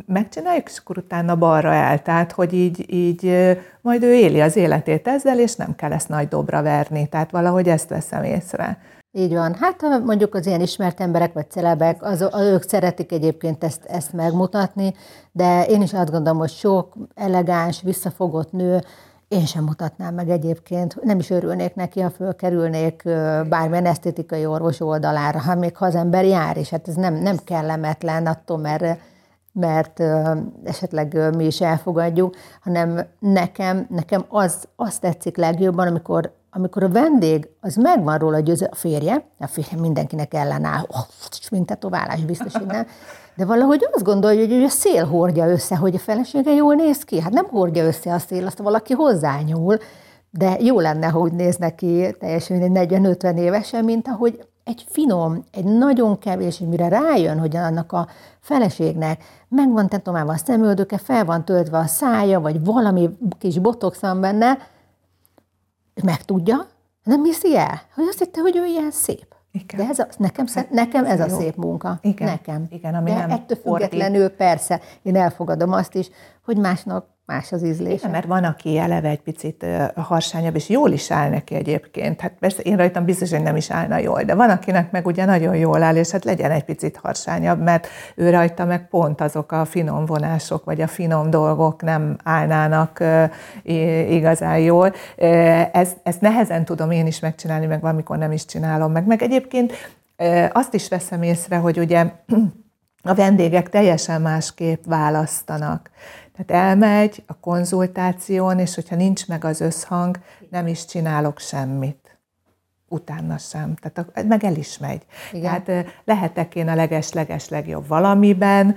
megcsináljuk, és akkor utána balra el. Tehát, hogy így, így majd ő éli az életét ezzel, és nem kell ezt nagy dobra verni. Tehát valahogy ezt veszem észre. Így van. Hát mondjuk az ilyen ismert emberek vagy celebek, az, az, ők szeretik egyébként ezt, ezt megmutatni, de én is azt gondolom, hogy sok elegáns, visszafogott nő, én sem mutatnám meg egyébként, nem is örülnék neki, ha fölkerülnék bármilyen esztétikai orvos oldalára, ha még ha az ember jár, és hát ez nem, nem kellemetlen attól, mert mert esetleg mi is elfogadjuk, hanem nekem, nekem az, az tetszik legjobban, amikor, amikor a vendég, az megvan róla győző, a férje, a férje mindenkinek ellenáll, oh, mint tetoválás, biztos, hogy nem, de valahogy azt gondolja, hogy a szél hordja össze, hogy a felesége jól néz ki. Hát nem hordja össze a szél, azt valaki hozzányúl, de jó lenne, hogy néz neki teljesen 40-50 évesen, mint ahogy egy finom, egy nagyon kevés, mire rájön, hogy annak a feleségnek megvan tetomálva a szemöldöke, fel van töltve a szája, vagy valami kis botox van benne, megtudja, nem hiszi el, hogy azt hitte, hogy ő ilyen szép. Igen. De ez a, nekem, hát, nekem ez, ez a szép munka. Igen. Nekem. Igen, ami De nem ettől függetlenül persze, én elfogadom azt is, hogy másnak más az ízlés. Igen, mert van, aki eleve egy picit harsányabb, és jól is áll neki egyébként. Hát persze én rajtam biztos, hogy nem is állna jól, de van, akinek meg ugye nagyon jól áll, és hát legyen egy picit harsányabb, mert ő rajta meg pont azok a finom vonások, vagy a finom dolgok nem állnának igazán jól. Ez, ezt nehezen tudom én is megcsinálni, meg valamikor nem is csinálom meg. Meg egyébként azt is veszem észre, hogy ugye a vendégek teljesen másképp választanak. Tehát elmegy a konzultáción, és hogyha nincs meg az összhang, nem is csinálok semmit. Utána sem. Tehát meg el is megy. Igen. Tehát lehetek én a leges-leges legjobb valamiben,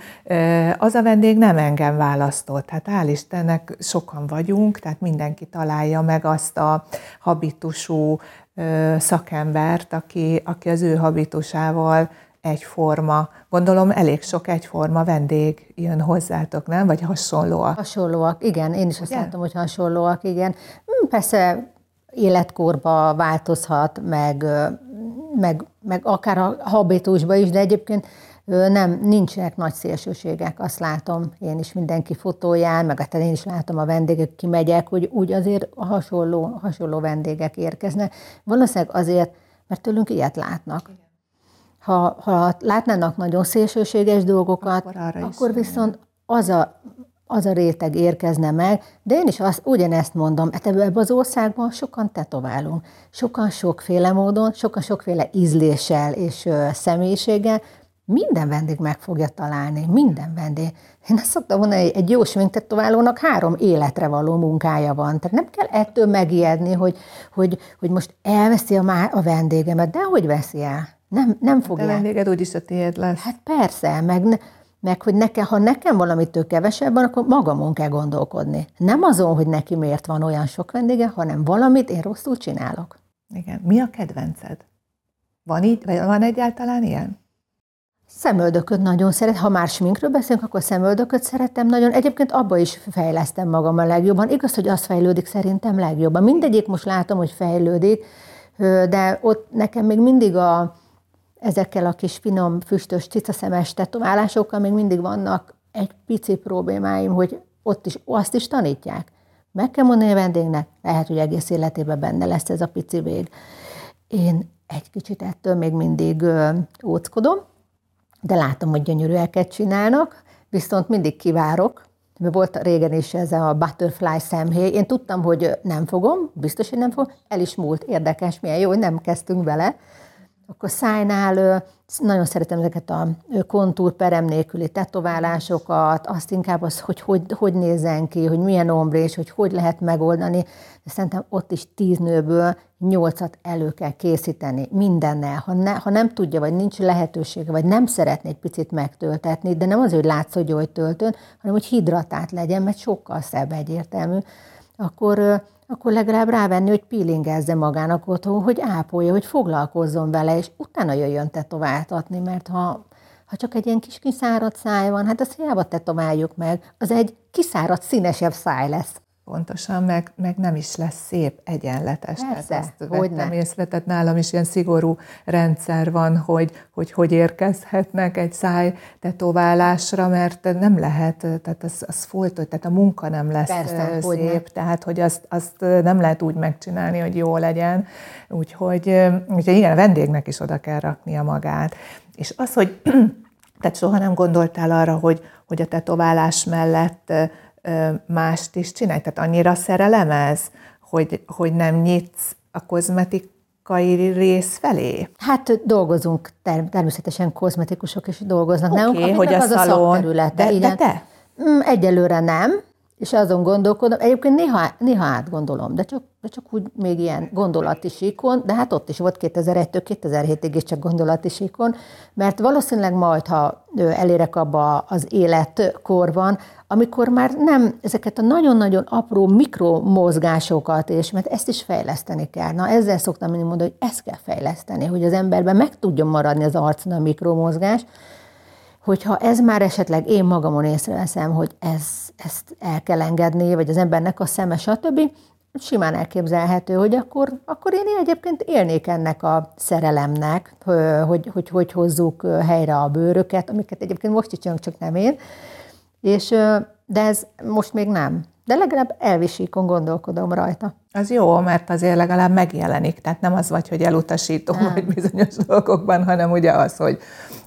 az a vendég nem engem választott. Hát hál' Istennek sokan vagyunk, tehát mindenki találja meg azt a habitusú szakembert, aki, aki az ő habitusával egyforma. Gondolom elég sok egyforma vendég jön hozzátok, nem? Vagy hasonlóak? Hasonlóak, igen. Én is azt igen? látom, hogy hasonlóak, igen. Hm, persze életkorba változhat, meg, meg, meg akár a habitusba is, de egyébként nem, nincsenek nagy szélsőségek, azt látom én is mindenki fotóján, meg hát én is látom a vendégek, kimegyek, hogy úgy azért hasonló, hasonló vendégek érkeznek. Valószínűleg azért, mert tőlünk ilyet látnak. Igen ha, ha látnának nagyon szélsőséges dolgokat, akkor, akkor viszont az a, az a réteg érkezne meg, de én is azt, ugyanezt mondom, hát ebben az országban sokan tetoválunk, sokan sokféle módon, sokan sokféle ízléssel és ö, személyiséggel, minden vendég meg fogja találni, minden vendég. Én azt szoktam mondani, hogy egy jó sminktetoválónak három életre való munkája van. Tehát nem kell ettől megijedni, hogy, hogy, hogy most elveszi a, má, a vendégemet, de hogy veszi el? Nem, nem fogja. A vendéged úgyis a tiéd lesz. Hát persze, meg, meg hogy neke, ha nekem valamitől kevesebb van, akkor magamon kell gondolkodni. Nem azon, hogy neki miért van olyan sok vendége, hanem valamit én rosszul csinálok. Igen. Mi a kedvenced? Van így, vagy van egyáltalán ilyen? Szemöldököt nagyon szeret. Ha már sminkről beszélünk, akkor szemöldököt szeretem nagyon. Egyébként abba is fejlesztem magam a legjobban. Igaz, hogy az fejlődik szerintem legjobban. Mindegyik most látom, hogy fejlődik, de ott nekem még mindig a, ezekkel a kis finom, füstös, cicaszemes tetoválásokkal még mindig vannak egy pici problémáim, hogy ott is azt is tanítják. Meg kell mondani a vendégnek, lehet, hogy egész életében benne lesz ez a pici vég. Én egy kicsit ettől még mindig ö, óckodom, de látom, hogy gyönyörűeket csinálnak, viszont mindig kivárok, volt régen is ez a butterfly szemhéj. Én tudtam, hogy nem fogom, biztos, hogy nem fogom, el is múlt, érdekes, milyen jó, hogy nem kezdtünk vele, Akkor szájnál nagyon szeretem ezeket a kontúr perem nélküli tetoválásokat, azt inkább az, hogy hogy, hogy nézzen ki, hogy milyen ombrés, hogy hogy lehet megoldani. De szerintem ott is tíz nőből nyolcat elő kell készíteni mindennel. Ha, ne, ha nem tudja, vagy nincs lehetősége, vagy nem szeretné egy picit megtöltetni, de nem az, hogy látsz, hogy hogy töltön, hanem hogy hidratált legyen, mert sokkal szebb egyértelmű, akkor akkor legalább rávenni, hogy peelingezze magának otthon, hogy ápolja, hogy foglalkozzon vele, és utána jöjjön tetováltatni, mert ha, ha csak egy ilyen kis kiszáradt száj van, hát azt hiába tetováljuk meg, az egy kiszáradt, színesebb száj lesz. Pontosan, meg, meg nem is lesz szép, egyenletes. Persze, Tehát hogy vettem ne. észre, tehát nálam is ilyen szigorú rendszer van, hogy hogy, hogy érkezhetnek egy száj tetoválásra, mert nem lehet, tehát az, az folytott, tehát a munka nem lesz Persze, szép, tehát hogy azt, azt nem lehet úgy megcsinálni, hogy jó legyen. Úgyhogy, úgyhogy igen, a vendégnek is oda kell raknia magát. És az, hogy [CLEARS THROAT] tehát soha nem gondoltál arra, hogy, hogy a tetoválás mellett mást is csinálj? Tehát annyira szerelem ez, hogy, hogy nem nyitsz a kozmetikai rész felé? Hát dolgozunk, ter- természetesen kozmetikusok is dolgoznak Oké, nálunk, hogy a az a szalon- szakterülete. de- de igen. te? Mm, Egyelőre nem, és azon gondolkodom, egyébként néha, néha átgondolom, de csak, de csak úgy még ilyen gondolati síkon, de hát ott is volt 2001-től 2007-ig is csak gondolati síkon, mert valószínűleg majd, ha elérek abba az életkorban, amikor már nem ezeket a nagyon-nagyon apró mikromozgásokat, és mert ezt is fejleszteni kell. Na ezzel szoktam mindig mondani, hogy ezt kell fejleszteni, hogy az emberben meg tudjon maradni az arcon a mikromozgás, hogyha ez már esetleg én magamon észreveszem, hogy ez, ezt el kell engedni, vagy az embernek a szeme, stb., simán elképzelhető, hogy akkor, akkor én egyébként élnék ennek a szerelemnek, hogy hogy, hogy hozzuk helyre a bőröket, amiket egyébként most is csinálunk, csak nem én. És, de ez most még nem. De legalább elvisíkon gondolkodom rajta. Az jó, mert azért legalább megjelenik. Tehát nem az vagy, hogy elutasítom Nem. vagy bizonyos dolgokban, hanem ugye az, hogy,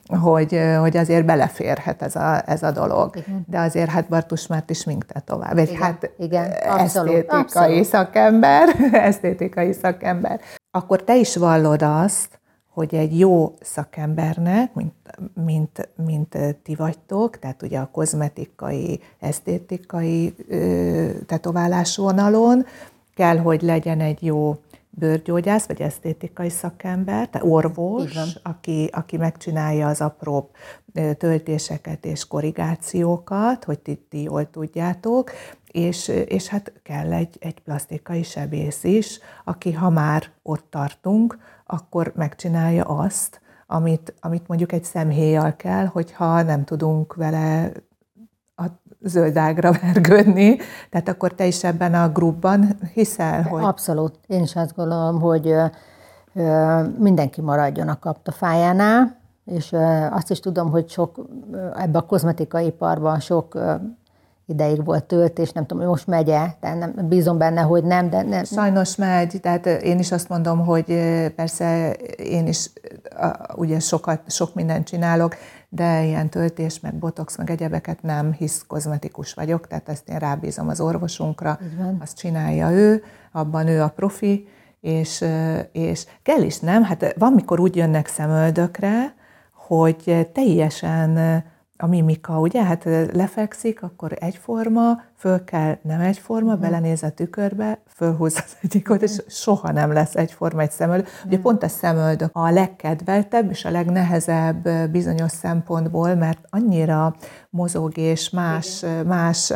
hogy, hogy azért beleférhet ez a, ez a dolog. Igen. De azért hát Bartus Márt is minket tovább. Vagy Igen, hát igen, abszolút, esztétikai abszolút. szakember, [LAUGHS] esztétikai szakember. Akkor te is vallod azt, hogy egy jó szakembernek, mint, mint, mint ti vagytok, tehát ugye a kozmetikai, esztétikai ö, tetoválás vonalon, kell, hogy legyen egy jó bőrgyógyász, vagy esztétikai szakember, tehát orvos, aki, aki megcsinálja az apróbb ö, töltéseket és korrigációkat, hogy ti, ti jól tudjátok, és, és hát kell egy, egy plastikai sebész is, aki ha már ott tartunk, akkor megcsinálja azt, amit, amit mondjuk egy szemhéjjal kell, hogyha nem tudunk vele a zöldágra [LAUGHS] vergődni. Tehát akkor te is ebben a grupban hiszel, hogy Abszolút. Én is azt gondolom, hogy mindenki maradjon a kaptafájánál, és ö, azt is tudom, hogy sok ebben a kozmetikai iparban sok ideig volt töltés, nem tudom, hogy most megye, tehát nem, bízom benne, hogy nem, de nem. Sajnos megy, tehát én is azt mondom, hogy persze én is ugye sokat, sok mindent csinálok, de ilyen töltés, meg botox, meg egyebeket nem, hisz kozmetikus vagyok, tehát ezt én rábízom az orvosunkra, azt csinálja ő, abban ő a profi, és, és kell is, nem? Hát van, mikor úgy jönnek szemöldökre, hogy teljesen a mimika, ugye? Hát lefekszik, akkor egyforma, föl kell nem egyforma, mm. belenéz a tükörbe, fölhúz az egyikot, és soha nem lesz egyforma egy szemöldök. Ugye pont a szemöldök a legkedveltebb és a legnehezebb bizonyos szempontból, mert annyira mozog és más, más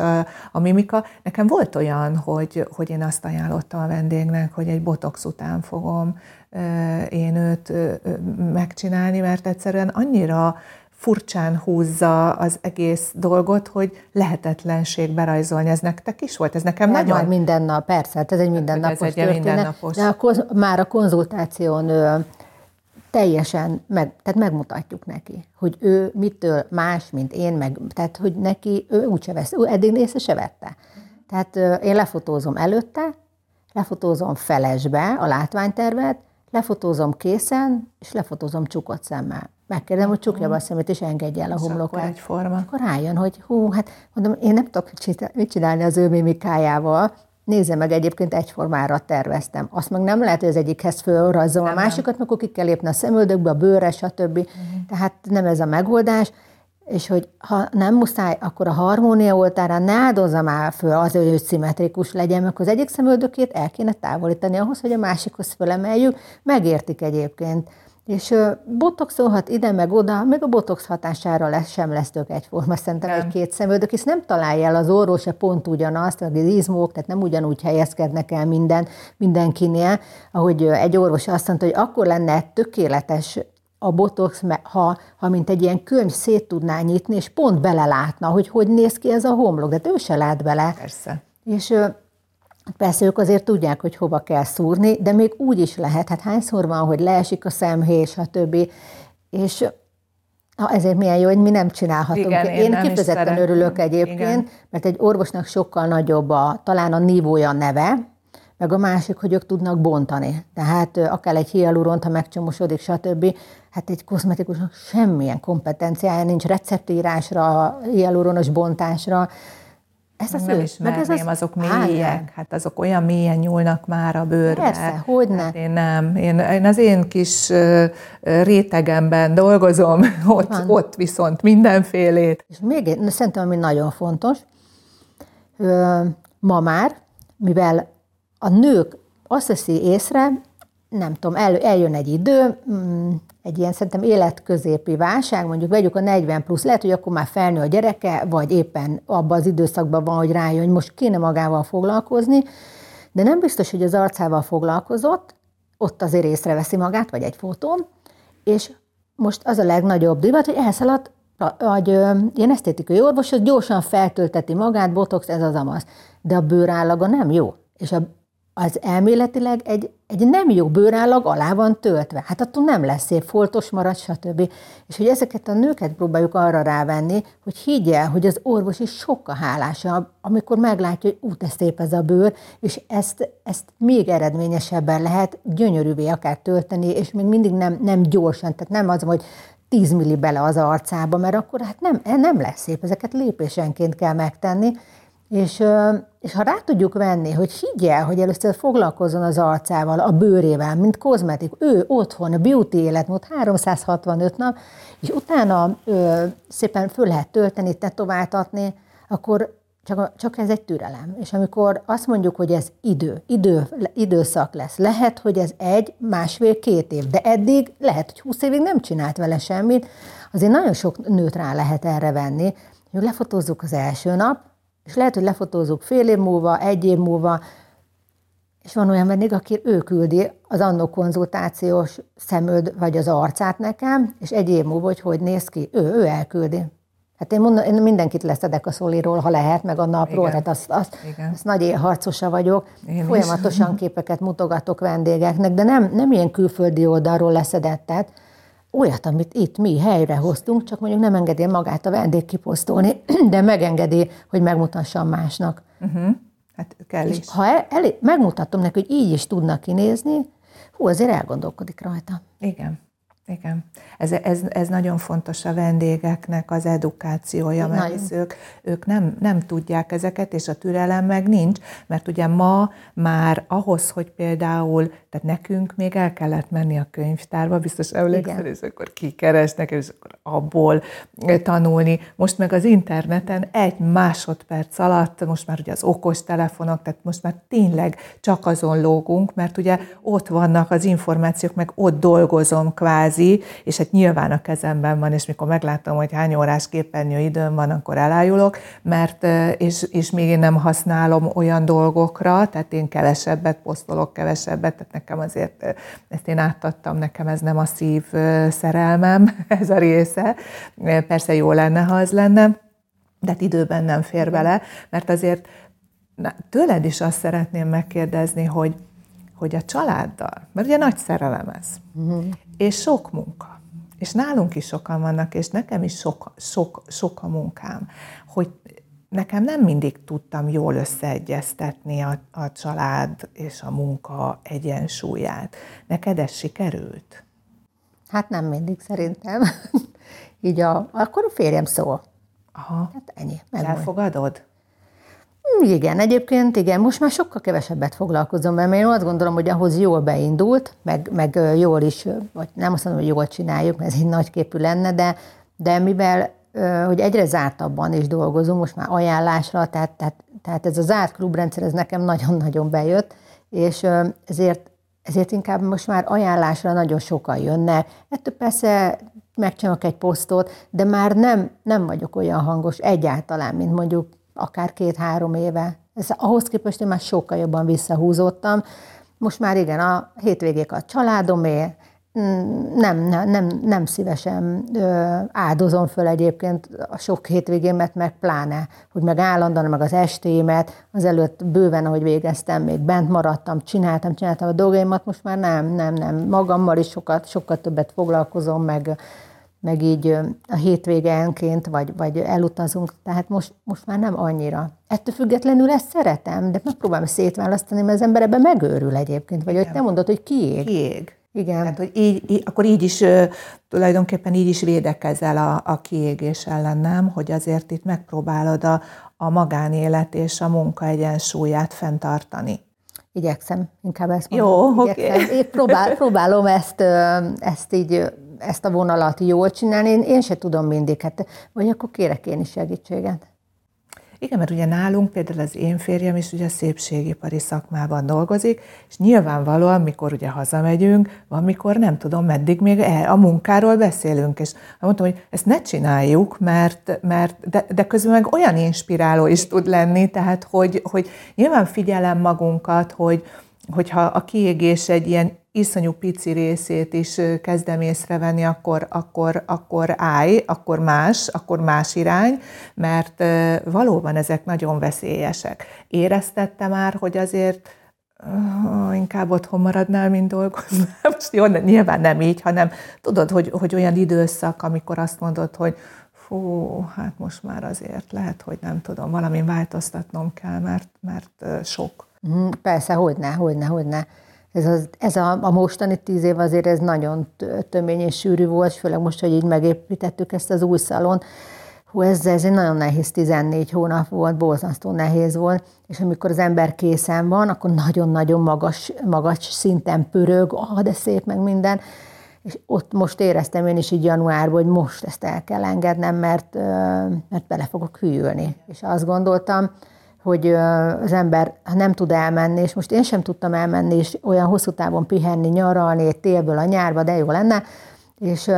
a mimika. Nekem volt olyan, hogy, hogy én azt ajánlottam a vendégnek, hogy egy botox után fogom én őt megcsinálni, mert egyszerűen annyira furcsán húzza az egész dolgot, hogy lehetetlenség berajzolni. Ez nektek is volt? Ez nekem Nagyon nagyon... minden nap, persze, hát ez egy mindennapos Ez egy történet. mindennapos. De a koz, már a konzultáción ö, teljesen meg, tehát megmutatjuk neki, hogy ő mitől más, mint én, meg, tehát hogy neki ő úgyse vesz, ő eddig észre se vette. Tehát ö, én lefotózom előtte, lefotózom felesbe a látványtervet, lefotózom készen, és lefotózom csukott szemmel. Megkérdem, hogy csukja be a szemét, és engedje el a És akkor homlokát. egyforma. Akkor rájön, hogy hú, hát mondom, én nem tudok mit csinálni az ő mimikájával, nézze meg, egyébként egyformára terveztem. Azt meg nem lehet, hogy az egyikhez fölrajzolom a másikat, mert akkor ki kell lépni a szemöldökbe, a bőre, stb. Uh-huh. Tehát nem ez a megoldás és hogy ha nem muszáj, akkor a harmónia oltárán ne áldozza már föl azért, hogy szimmetrikus legyen, mert az egyik szemöldökét el kéne távolítani ahhoz, hogy a másikhoz fölemeljük, megértik egyébként. És botoxolhat ide meg oda, még a botox hatására lesz, sem lesz tök egyforma, szerintem nem. egy-két szemöldök, és nem találja el az orvos se pont ugyanazt, vagy az izmok, tehát nem ugyanúgy helyezkednek el minden, mindenkinél, ahogy egy orvos azt mondta, hogy akkor lenne tökéletes a botox, ha, ha mint egy ilyen könyv szét tudná nyitni, és pont belelátna, hogy hogy néz ki ez a homlok, de ő se lát bele. Persze. És Persze ők azért tudják, hogy hova kell szúrni, de még úgy is lehet. Hát hányszor van, hogy leesik a szemhéj, stb. És ha ezért milyen jó, hogy mi nem csinálhatunk. Igen, én, én kifejezetten örülök egyébként, Igen. mert egy orvosnak sokkal nagyobb a, talán a nívója neve, meg a másik, hogy ők tudnak bontani. Tehát akár egy hialuront, ha megcsomosodik, stb. Hát egy kozmetikusnak semmilyen kompetenciája nincs receptírásra, hialuronos bontásra. Ez az nem ő. ismerném, meg ez az, azok mélyek, hát azok olyan mélyen nyúlnak már a bőrbe. Persze, hogy ne. Hát én nem. Én, én az én kis rétegemben dolgozom, [LAUGHS] ott, ott viszont mindenfélét. És még egy, szerintem, ami nagyon fontos, ma már, mivel a nők azt veszi észre, nem tudom, el, eljön egy idő, mm, egy ilyen szerintem életközépi válság, mondjuk vegyük a 40 plusz, lehet, hogy akkor már felnő a gyereke, vagy éppen abban az időszakban van, hogy rájön, hogy most kéne magával foglalkozni, de nem biztos, hogy az arcával foglalkozott, ott azért észreveszi magát, vagy egy fotón, és most az a legnagyobb divat, hogy elszaladt, hogy ilyen esztétikai orvos, az gyorsan feltölteti magát, botox, ez az amaz. De a bőrállaga nem jó. És a az elméletileg egy, egy nem jó bőrállag alá van töltve. Hát attól nem lesz szép, foltos marad, stb. És hogy ezeket a nőket próbáljuk arra rávenni, hogy higgye, hogy az orvos is sokkal hálásabb, amikor meglátja, hogy út, ez szép ez a bőr, és ezt, ezt még eredményesebben lehet gyönyörűvé akár tölteni, és még mindig nem, nem gyorsan, tehát nem az, hogy 10 milli bele az arcába, mert akkor hát nem, nem lesz szép, ezeket lépésenként kell megtenni, és, és ha rá tudjuk venni, hogy higgye hogy először foglalkozzon az arcával, a bőrével, mint kozmetik, ő otthon, a beauty életmód 365 nap, és utána ö, szépen föl lehet tölteni, tetováltatni, akkor csak, csak ez egy türelem. És amikor azt mondjuk, hogy ez idő, idő, időszak lesz, lehet, hogy ez egy, másfél, két év, de eddig lehet, hogy 20 évig nem csinált vele semmit, azért nagyon sok nőt rá lehet erre venni, hogy lefotózzuk az első nap, és lehet, hogy lefotózzuk fél év múlva, egy év múlva, és van olyan vendég, aki ő küldi az annó konzultációs szemöd, vagy az arcát nekem, és egy év múlva, hogy hogy néz ki, ő, ő elküldi. Hát én, mondom, én mindenkit leszedek a szoliról, ha lehet, meg a napról, Igen. tehát azt, azt, azt nagy harcosa vagyok. Én Folyamatosan is. képeket mutogatok vendégeknek, de nem, nem ilyen külföldi oldalról leszedettet, olyat, amit itt mi helyre hoztunk, csak mondjuk nem engedi magát a vendég kiposztolni, [CLEARS THROAT] de megengedi, hogy megmutassam másnak. Uh-huh. Hát kell és is. Ha el, el, megmutatom neki, hogy így is tudnak kinézni, hú, azért elgondolkodik rajta. Igen. Igen, ez, ez, ez nagyon fontos a vendégeknek az edukációja, mert ők, ők nem, nem tudják ezeket, és a türelem meg nincs, mert ugye ma már ahhoz, hogy például, tehát nekünk még el kellett menni a könyvtárba, biztos emlékszel, és akkor kikeresnek, és akkor abból tanulni. Most meg az interneten egy másodperc alatt, most már ugye az okos telefonok, tehát most már tényleg csak azon lógunk, mert ugye ott vannak az információk, meg ott dolgozom kvázi, kvázi, és hát nyilván a kezemben van, és mikor meglátom, hogy hány órás képernyő időm van, akkor elájulok, mert, és, és még én nem használom olyan dolgokra, tehát én kevesebbet posztolok, kevesebbet, tehát nekem azért ezt én átadtam, nekem ez nem a szív szerelmem, [LAUGHS] ez a része. Persze jó lenne, ha az lenne, de hát időben nem fér bele, mert azért na, tőled is azt szeretném megkérdezni, hogy, hogy a családdal, mert ugye nagy szerelem ez, uh-huh és sok munka. És nálunk is sokan vannak, és nekem is sok, sok, sok a munkám, hogy nekem nem mindig tudtam jól összeegyeztetni a, a család és a munka egyensúlyát. Neked ez sikerült? Hát nem mindig szerintem. [LAUGHS] Így a, akkor a férjem szól. Aha. Hát ennyi. Megmondja. Elfogadod? Igen, egyébként igen, most már sokkal kevesebbet foglalkozom mert én azt gondolom, hogy ahhoz jól beindult, meg, meg jól is, vagy nem azt mondom, hogy jól csináljuk, mert ez egy nagyképű lenne, de, de mivel hogy egyre zártabban is dolgozunk, most már ajánlásra, tehát, tehát, tehát ez a zárt klubrendszer, ez nekem nagyon-nagyon bejött, és ezért, ezért inkább most már ajánlásra nagyon sokan jönnek. Ettől persze megcsinálok egy posztot, de már nem, nem vagyok olyan hangos egyáltalán, mint mondjuk akár két-három éve. Ez, ahhoz képest én már sokkal jobban visszahúzottam. Most már igen, a hétvégék a családomé, mm, nem, nem, nem, nem szívesen ö, áldozom föl egyébként a sok hétvégémet, meg pláne, hogy meg állandóan, meg az estémet, előtt bőven, ahogy végeztem, még bent maradtam, csináltam, csináltam a dolgaimat, most már nem, nem, nem, magammal is sokat, sokkal többet foglalkozom, meg, meg így a hétvégenként, vagy, vagy elutazunk, tehát most, most már nem annyira. Ettől függetlenül ezt szeretem, de megpróbálom szétválasztani, mert az ember ebben megőrül egyébként, vagy Igen. hogy te mondod, hogy kiég. Kiég. Igen. Tehát, hogy így, így, akkor így is tulajdonképpen így is védekezel a, a kiégés ellen, nem? Hogy azért itt megpróbálod a, a magánélet és a munka egyensúlyát fenntartani. Igyekszem, inkább ezt mondom. Jó, oké. Okay. Én próbál, próbálom ezt, ezt így ezt a vonalat jól csinálni, én, én se tudom mindig, hát, vagy akkor kérek én is segítséget. Igen, mert ugye nálunk például az én férjem is ugye szépségipari szakmában dolgozik, és nyilvánvalóan, mikor ugye hazamegyünk, van, mikor nem tudom, meddig még e, a munkáról beszélünk, és mondtam, hogy ezt ne csináljuk, mert, mert de, de közben meg olyan inspiráló is tud lenni, tehát hogy, hogy nyilván figyelem magunkat, hogy, hogyha a kiégés egy ilyen iszonyú pici részét is kezdem észrevenni, akkor, akkor, akkor állj, akkor más, akkor más irány, mert valóban ezek nagyon veszélyesek. Éreztette már, hogy azért uh, inkább otthon maradnál, mint dolgoznál. [LAUGHS] Most jó, nyilván nem így, hanem tudod, hogy, hogy olyan időszak, amikor azt mondod, hogy fú, hát most már azért lehet, hogy nem tudom, valamin változtatnom kell, mert, mert sok. Mhm, persze, hogyne, hogyne, hogyne. Ez, az, ez a, a mostani tíz év azért ez nagyon tömény és sűrű volt, főleg most, hogy így megépítettük ezt az új szalon. Hú, ez, ez egy nagyon nehéz 14 hónap volt, borzasztó nehéz volt, és amikor az ember készen van, akkor nagyon-nagyon magas, magas szinten pörög, ah, de szép meg minden, és ott most éreztem én is így januárban, hogy most ezt el kell engednem, mert, mert bele fogok hűlni. És azt gondoltam, hogy az ember nem tud elmenni, és most én sem tudtam elmenni, és olyan hosszú távon pihenni, nyaralni, télből a nyárba, de jó lenne, és,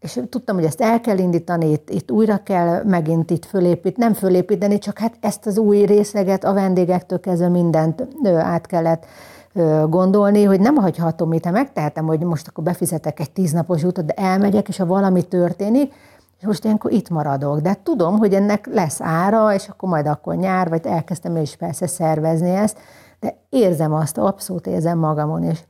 és tudtam, hogy ezt el kell indítani, itt, itt újra kell megint itt fölépít, nem fölépíteni, csak hát ezt az új részleget a vendégektől kezdve mindent át kellett gondolni, hogy nem hagyhatom itt, megtehetem, hogy most akkor befizetek egy tíznapos utat, de elmegyek, és ha valami történik, és most ilyenkor itt maradok. De tudom, hogy ennek lesz ára, és akkor majd akkor nyár, vagy elkezdtem én is persze szervezni ezt, de érzem azt, abszolút érzem magamon is.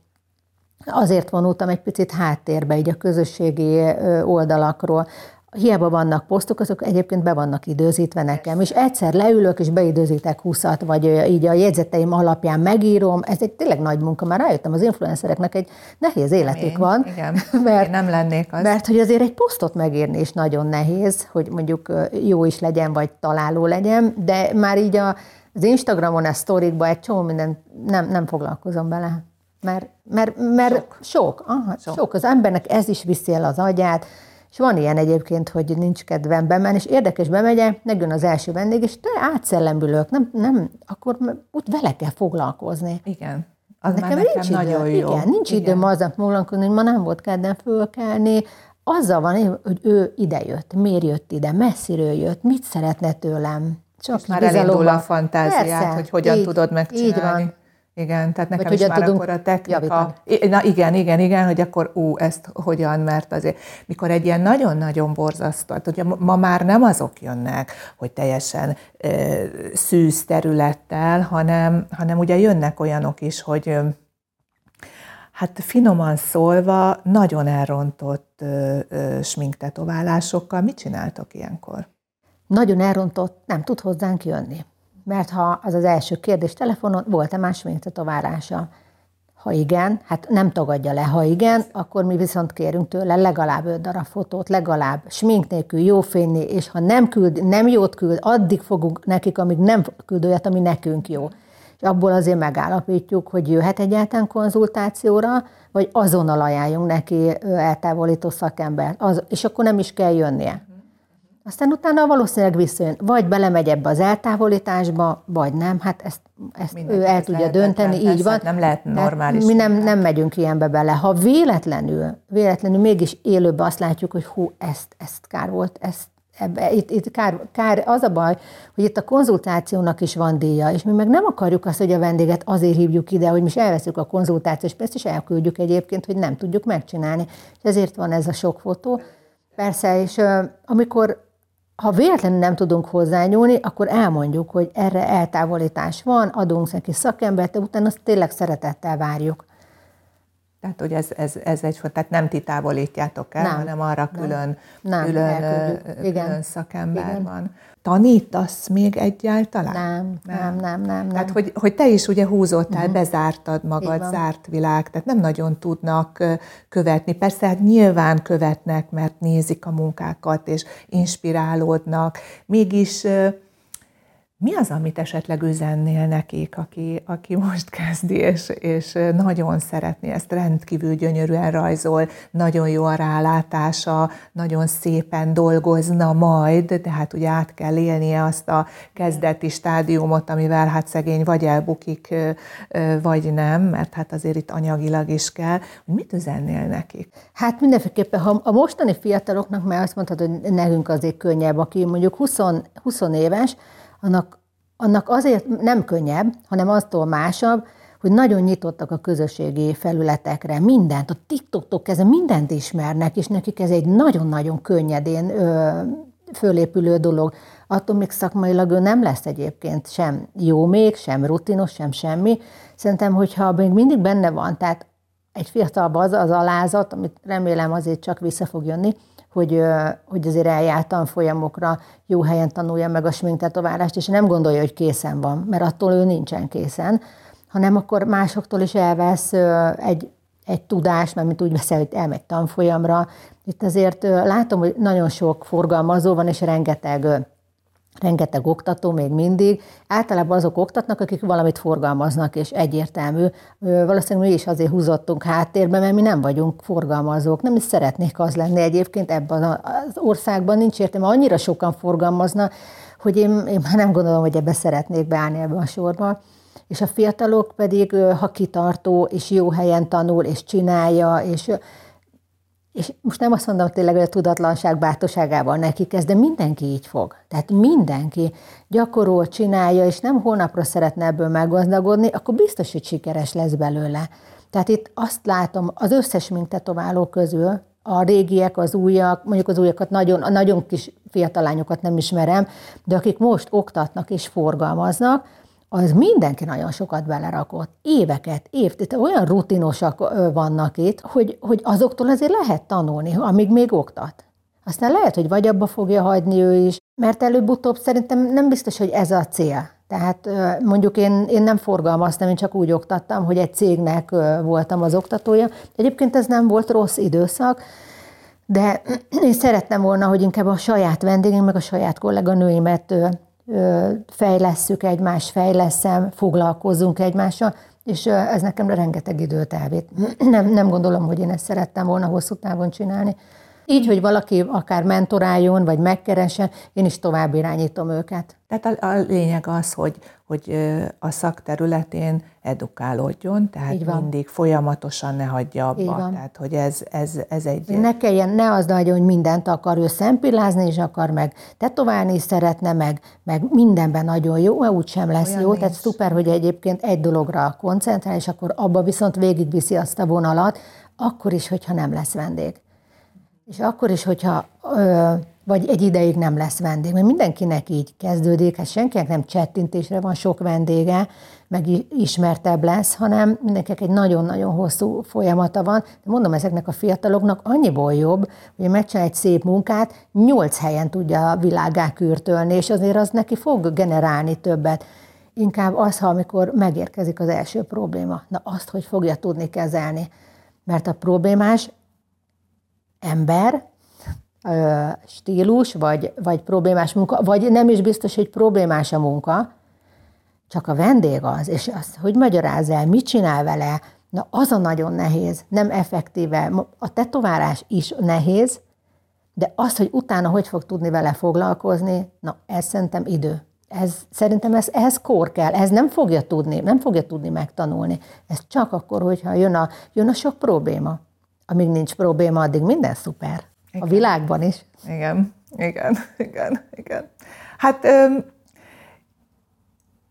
Azért vonultam egy picit háttérbe, így a közösségi oldalakról, hiába vannak posztok, azok egyébként be vannak időzítve nekem, és egyszer leülök, és beidőzítek 20 vagy így a jegyzeteim alapján megírom, ez egy tényleg nagy munka, már rájöttem, az influencereknek egy nehéz életük Én, van. Igen, [LAUGHS] mert, Én nem lennék az. Mert hogy azért egy posztot megírni is nagyon nehéz, hogy mondjuk jó is legyen, vagy találó legyen, de már így a, az Instagramon, a sztorikba egy csomó minden nem, nem foglalkozom bele. Mert, mert, mert sok. Sok, aha, sok. sok. Az embernek ez is viszi el az agyát, és van ilyen egyébként, hogy nincs kedvem bemenni, és érdekes bemegyek, megjön az első vendég, és te átszellembülök, nem, nem, akkor úgy vele kell foglalkozni. Igen. Az nekem, nekem nincs nagyon idő. jó. Igen, nincs Igen. időm azzal foglalkozni, hogy ma nem volt kedvem fölkelni, azzal van, hogy ő idejött, miért jött ide, messziről jött, mit szeretne tőlem. Csak már elindul a fantáziát, Persze, hogy hogyan így, tudod megcsinálni. Így van. Igen, tehát nekem Vagy is már akkor a technika... Javítani. Na igen, igen, igen, hogy akkor ú, ezt hogyan, mert azért, mikor egy ilyen nagyon-nagyon borzasztó, ugye ma már nem azok jönnek, hogy teljesen e, szűz területtel, hanem, hanem ugye jönnek olyanok is, hogy hát finoman szólva nagyon elrontott ö, ö, sminktetoválásokkal. Mit csináltok ilyenkor? Nagyon elrontott, nem tud hozzánk jönni mert ha az az első kérdés telefonon, volt-e más tetoválása? Ha igen, hát nem tagadja le, ha igen, akkor mi viszont kérünk tőle legalább öt darab fotót, legalább smink nélkül, jó fényni, és ha nem küld, nem jót küld, addig fogunk nekik, amíg nem küld olyat, ami nekünk jó. És abból azért megállapítjuk, hogy jöhet egyáltalán konzultációra, vagy azonnal ajánljunk neki eltávolító szakembert, az, és akkor nem is kell jönnie. Aztán utána valószínűleg visszajön, vagy belemegy ebbe az eltávolításba, vagy nem, hát ezt, ezt ő el tudja dönteni, így van. Hát nem lehet normális. mi nem, nem megyünk ilyenbe bele. Ha véletlenül, véletlenül mégis élőben azt látjuk, hogy hú, ezt, ezt kár volt, ezt, ebbe, itt, itt kár, kár, az a baj, hogy itt a konzultációnak is van díja, és mi meg nem akarjuk azt, hogy a vendéget azért hívjuk ide, hogy mi is elveszünk a konzultációs pénzt, és elküldjük egyébként, hogy nem tudjuk megcsinálni. És ezért van ez a sok fotó. Persze, és amikor ha véletlenül nem tudunk hozzányúlni, akkor elmondjuk, hogy erre eltávolítás van, adunk neki szakembert, de utána azt tényleg szeretettel várjuk. Tehát, hogy ez, ez, ez egy, tehát nem ti távolítjátok el, nem, hanem arra nem, külön, nem, külön, külön szakember Igen. van. Tanítasz még egyáltalán? Nem, nem, nem, nem. nem. Tehát, hogy, hogy te is ugye húzottál, uh-huh. bezártad magad, zárt világ, tehát nem nagyon tudnak követni. Persze, hát nyilván követnek, mert nézik a munkákat, és inspirálódnak. Mégis mi az, amit esetleg üzennél nekik, aki, aki most kezdi, és, és nagyon szeretné ezt, rendkívül gyönyörűen rajzol, nagyon jó a rálátása, nagyon szépen dolgozna majd, de hát ugye át kell élnie azt a kezdeti stádiumot, amivel hát szegény vagy elbukik, vagy nem, mert hát azért itt anyagilag is kell. Mit üzennél nekik? Hát mindenféleképpen, ha a mostani fiataloknak, mert azt mondhatod, hogy nekünk azért könnyebb, aki mondjuk 20, 20 éves, annak, annak azért nem könnyebb, hanem aztól másabb, hogy nagyon nyitottak a közösségi felületekre, mindent, a TikToktól kezdve mindent ismernek, és nekik ez egy nagyon-nagyon könnyedén ö, fölépülő dolog. Attól még szakmailag ő nem lesz egyébként sem jó még, sem rutinos, sem semmi. Szerintem, hogyha még mindig benne van, tehát egy fiatalban az az alázat, amit remélem azért csak vissza fog jönni, hogy, hogy azért eljártam folyamokra, jó helyen tanulja meg a sminktetoválást, és nem gondolja, hogy készen van, mert attól ő nincsen készen, hanem akkor másoktól is elvesz egy, egy tudás, mert mint úgy veszel, hogy elmegy tanfolyamra. Itt azért látom, hogy nagyon sok forgalmazó van, és rengeteg rengeteg oktató még mindig. Általában azok oktatnak, akik valamit forgalmaznak, és egyértelmű. Valószínűleg mi is azért húzottunk háttérbe, mert mi nem vagyunk forgalmazók. Nem is szeretnék az lenni egyébként ebben az országban. Nincs értelme, annyira sokan forgalmazna, hogy én, én már nem gondolom, hogy ebbe szeretnék beállni ebbe a sorba. És a fiatalok pedig, ha kitartó, és jó helyen tanul, és csinálja, és és most nem azt mondom hogy tényleg, hogy a tudatlanság bátorságával neki kezd, de mindenki így fog. Tehát mindenki gyakorol, csinálja, és nem holnapra szeretne ebből meggazdagodni, akkor biztos, hogy sikeres lesz belőle. Tehát itt azt látom, az összes mintetováló közül, a régiek, az újak, mondjuk az újakat nagyon, a nagyon kis fiatalányokat nem ismerem, de akik most oktatnak és forgalmaznak, az mindenki nagyon sokat belerakott. Éveket, évtizedek, olyan rutinosak vannak itt, hogy, hogy azoktól azért lehet tanulni, amíg még oktat. Aztán lehet, hogy vagy abba fogja hagyni ő is, mert előbb-utóbb szerintem nem biztos, hogy ez a cél. Tehát mondjuk én, én nem forgalmaztam, én csak úgy oktattam, hogy egy cégnek voltam az oktatója. Egyébként ez nem volt rossz időszak, de én szerettem volna, hogy inkább a saját vendégem, meg a saját kolléganőimet fejlesszük egymást, fejleszem, foglalkozunk egymással, és ez nekem rengeteg időt elvitt. [CLEARS THROAT] Nem, nem gondolom, hogy én ezt szerettem volna hosszú távon csinálni. Így, hogy valaki akár mentoráljon, vagy megkeresen, én is tovább irányítom őket. Tehát a, a lényeg az, hogy, hogy a szakterületén edukálódjon, tehát mindig folyamatosan ne hagyja abba. Tehát, hogy ez, ez, ez egy... Ne kelljen, ne az nagyon, hogy mindent akar ő szempillázni, és akar meg tetoválni is szeretne, meg, meg mindenben nagyon jó, úgy sem lesz Olyan jó. Nincs. Tehát szuper, hogy egyébként egy dologra koncentrál, és akkor abba viszont végigviszi azt a vonalat, akkor is, hogyha nem lesz vendég. És akkor is, hogyha ö, vagy egy ideig nem lesz vendég, mert mindenkinek így kezdődik, hát senkinek nem csettintésre van sok vendége, meg ismertebb lesz, hanem mindenkinek egy nagyon-nagyon hosszú folyamata van. De mondom, ezeknek a fiataloknak annyiból jobb, hogy megcsinál egy szép munkát, nyolc helyen tudja a világá kürtölni, és azért az neki fog generálni többet. inkább az, ha amikor megérkezik az első probléma. Na azt, hogy fogja tudni kezelni. Mert a problémás ember, stílus, vagy, vagy problémás munka, vagy nem is biztos, hogy problémás a munka, csak a vendég az, és azt, hogy magyaráz el, mit csinál vele, na az a nagyon nehéz, nem effektíve. A tetoválás is nehéz, de az, hogy utána hogy fog tudni vele foglalkozni, na ez szerintem idő. Ez, szerintem ez, ehhez kor kell, ez nem fogja tudni, nem fogja tudni megtanulni. Ez csak akkor, hogyha jön a, jön a sok probléma. Amíg nincs probléma, addig minden szuper. Igen. A világban is. Igen, igen, [LAUGHS] igen, igen. Hát öm,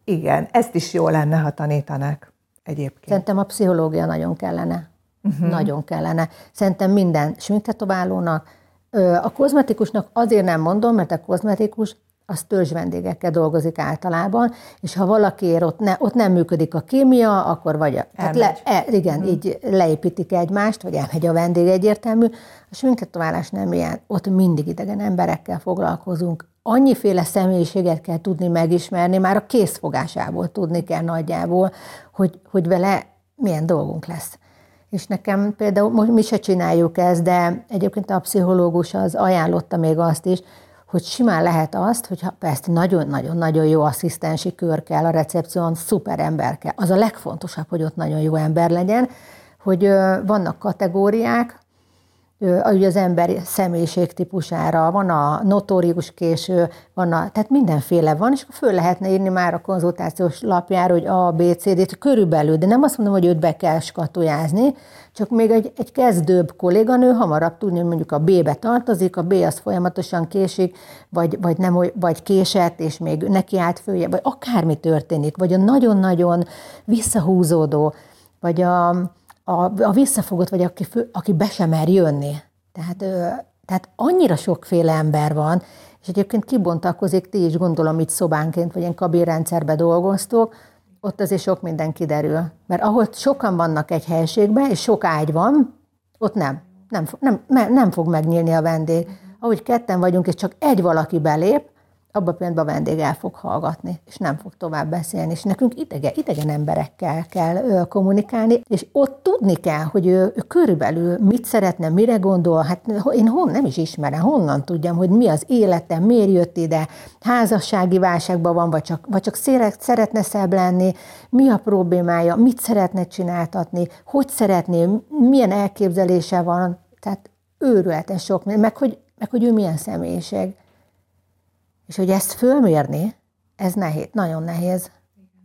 igen, ezt is jó lenne, ha tanítanak egyébként. Szerintem a pszichológia nagyon kellene. Uh-huh. Nagyon kellene. Szerintem minden sminktetoválónak, a kozmetikusnak azért nem mondom, mert a kozmetikus az törzs vendégekkel dolgozik általában, és ha valakiért ott, ne, ott nem működik a kémia, akkor vagy a, tehát le, e, igen, hmm. így leépítik egymást, vagy elmegy a vendég egyértelmű. A sminketoválás nem ilyen, ott mindig idegen emberekkel foglalkozunk. Annyiféle személyiséget kell tudni megismerni, már a készfogásából tudni kell nagyjából, hogy, hogy vele milyen dolgunk lesz. És nekem például, most mi se csináljuk ezt, de egyébként a pszichológus az ajánlotta még azt is, hogy simán lehet azt, hogy persze nagyon-nagyon-nagyon jó asszisztensi kör kell a recepción, szuper ember kell. Az a legfontosabb, hogy ott nagyon jó ember legyen, hogy vannak kategóriák, ugye az ember személyiség típusára, van a notórius késő, van a, tehát mindenféle van, és föl lehetne írni már a konzultációs lapjára, hogy A, B, C, D, körülbelül, de nem azt mondom, hogy őt be kell skatujázni, csak még egy, egy kezdőbb kolléganő hamarabb tudni, hogy mondjuk a B-be tartozik, a B az folyamatosan késik, vagy, vagy, nem, vagy késett, és még neki állt följe, vagy akármi történik, vagy a nagyon-nagyon visszahúzódó, vagy a, a, a visszafogott, vagy aki, fő, aki be sem mer jönni. Tehát, ö, tehát annyira sokféle ember van, és egyébként kibontakozik, ti is gondolom itt szobánként, vagy ilyen kabinrendszerbe dolgoztok, ott azért sok minden kiderül. Mert ahol sokan vannak egy helységben, és sok ágy van, ott nem. Nem, nem, nem fog megnyílni a vendég. Ahogy ketten vagyunk, és csak egy valaki belép, abban a pillanatban a vendég el fog hallgatni, és nem fog tovább beszélni, és nekünk idegen, idegen emberekkel kell kommunikálni, és ott tudni kell, hogy ő, ő körülbelül mit szeretne, mire gondol, hát én hon, nem is ismerem, honnan tudjam, hogy mi az életem, miért jött ide, házassági válságban van, vagy csak, vagy csak szeretne szebb lenni, mi a problémája, mit szeretne csináltatni, hogy szeretné, milyen elképzelése van, tehát őrületes sok, meg hogy, meg hogy ő milyen személyiség. És hogy ezt fölmérni, ez nehéz, nagyon nehéz.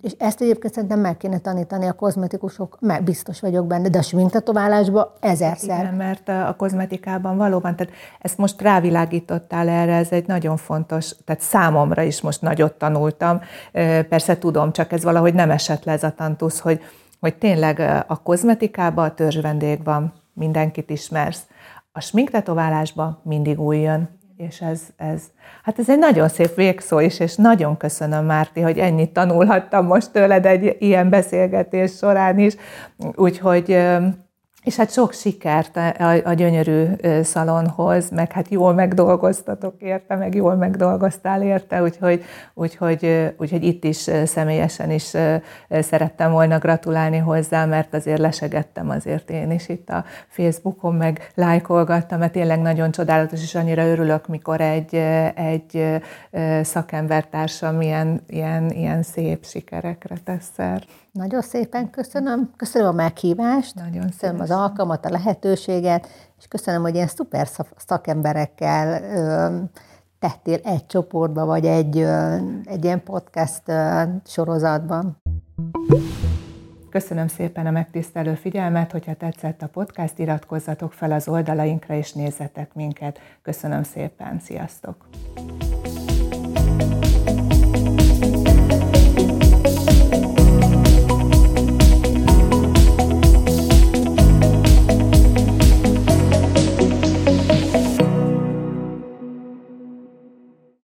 És ezt egyébként szerintem meg kéne tanítani a kozmetikusok, mert biztos vagyok benne, de a sminktetoválásban ezerszer. Igen, mert a kozmetikában valóban, tehát ezt most rávilágítottál erre, ez egy nagyon fontos, tehát számomra is most nagyot tanultam, persze tudom, csak ez valahogy nem esett le ez a tantusz, hogy, hogy tényleg a kozmetikában a törzsvendég van, mindenkit ismersz. A sminktetoválásban mindig új jön és ez, ez, hát ez egy nagyon szép végszó is, és nagyon köszönöm, Márti, hogy ennyit tanulhattam most tőled egy ilyen beszélgetés során is. Úgyhogy és hát sok sikert a, a gyönyörű szalonhoz, meg hát jól megdolgoztatok érte, meg jól megdolgoztál érte, úgyhogy, úgyhogy, úgyhogy itt is személyesen is szerettem volna gratulálni hozzá, mert azért lesegettem azért én is itt a Facebookon, meg lájkolgattam, mert tényleg nagyon csodálatos, és annyira örülök, mikor egy, egy szakembertársam ilyen, ilyen, ilyen szép sikerekre tesz szert. Nagyon szépen köszönöm. Köszönöm a meghívást, Nagyon köszönöm az alkalmat, a lehetőséget, és köszönöm, hogy ilyen szuper szakemberekkel ö, tettél egy csoportba, vagy egy, ö, egy ilyen podcast ö, sorozatban. Köszönöm szépen a megtisztelő figyelmet, hogyha tetszett a podcast, iratkozzatok fel az oldalainkra és nézzetek minket. Köszönöm szépen, sziasztok!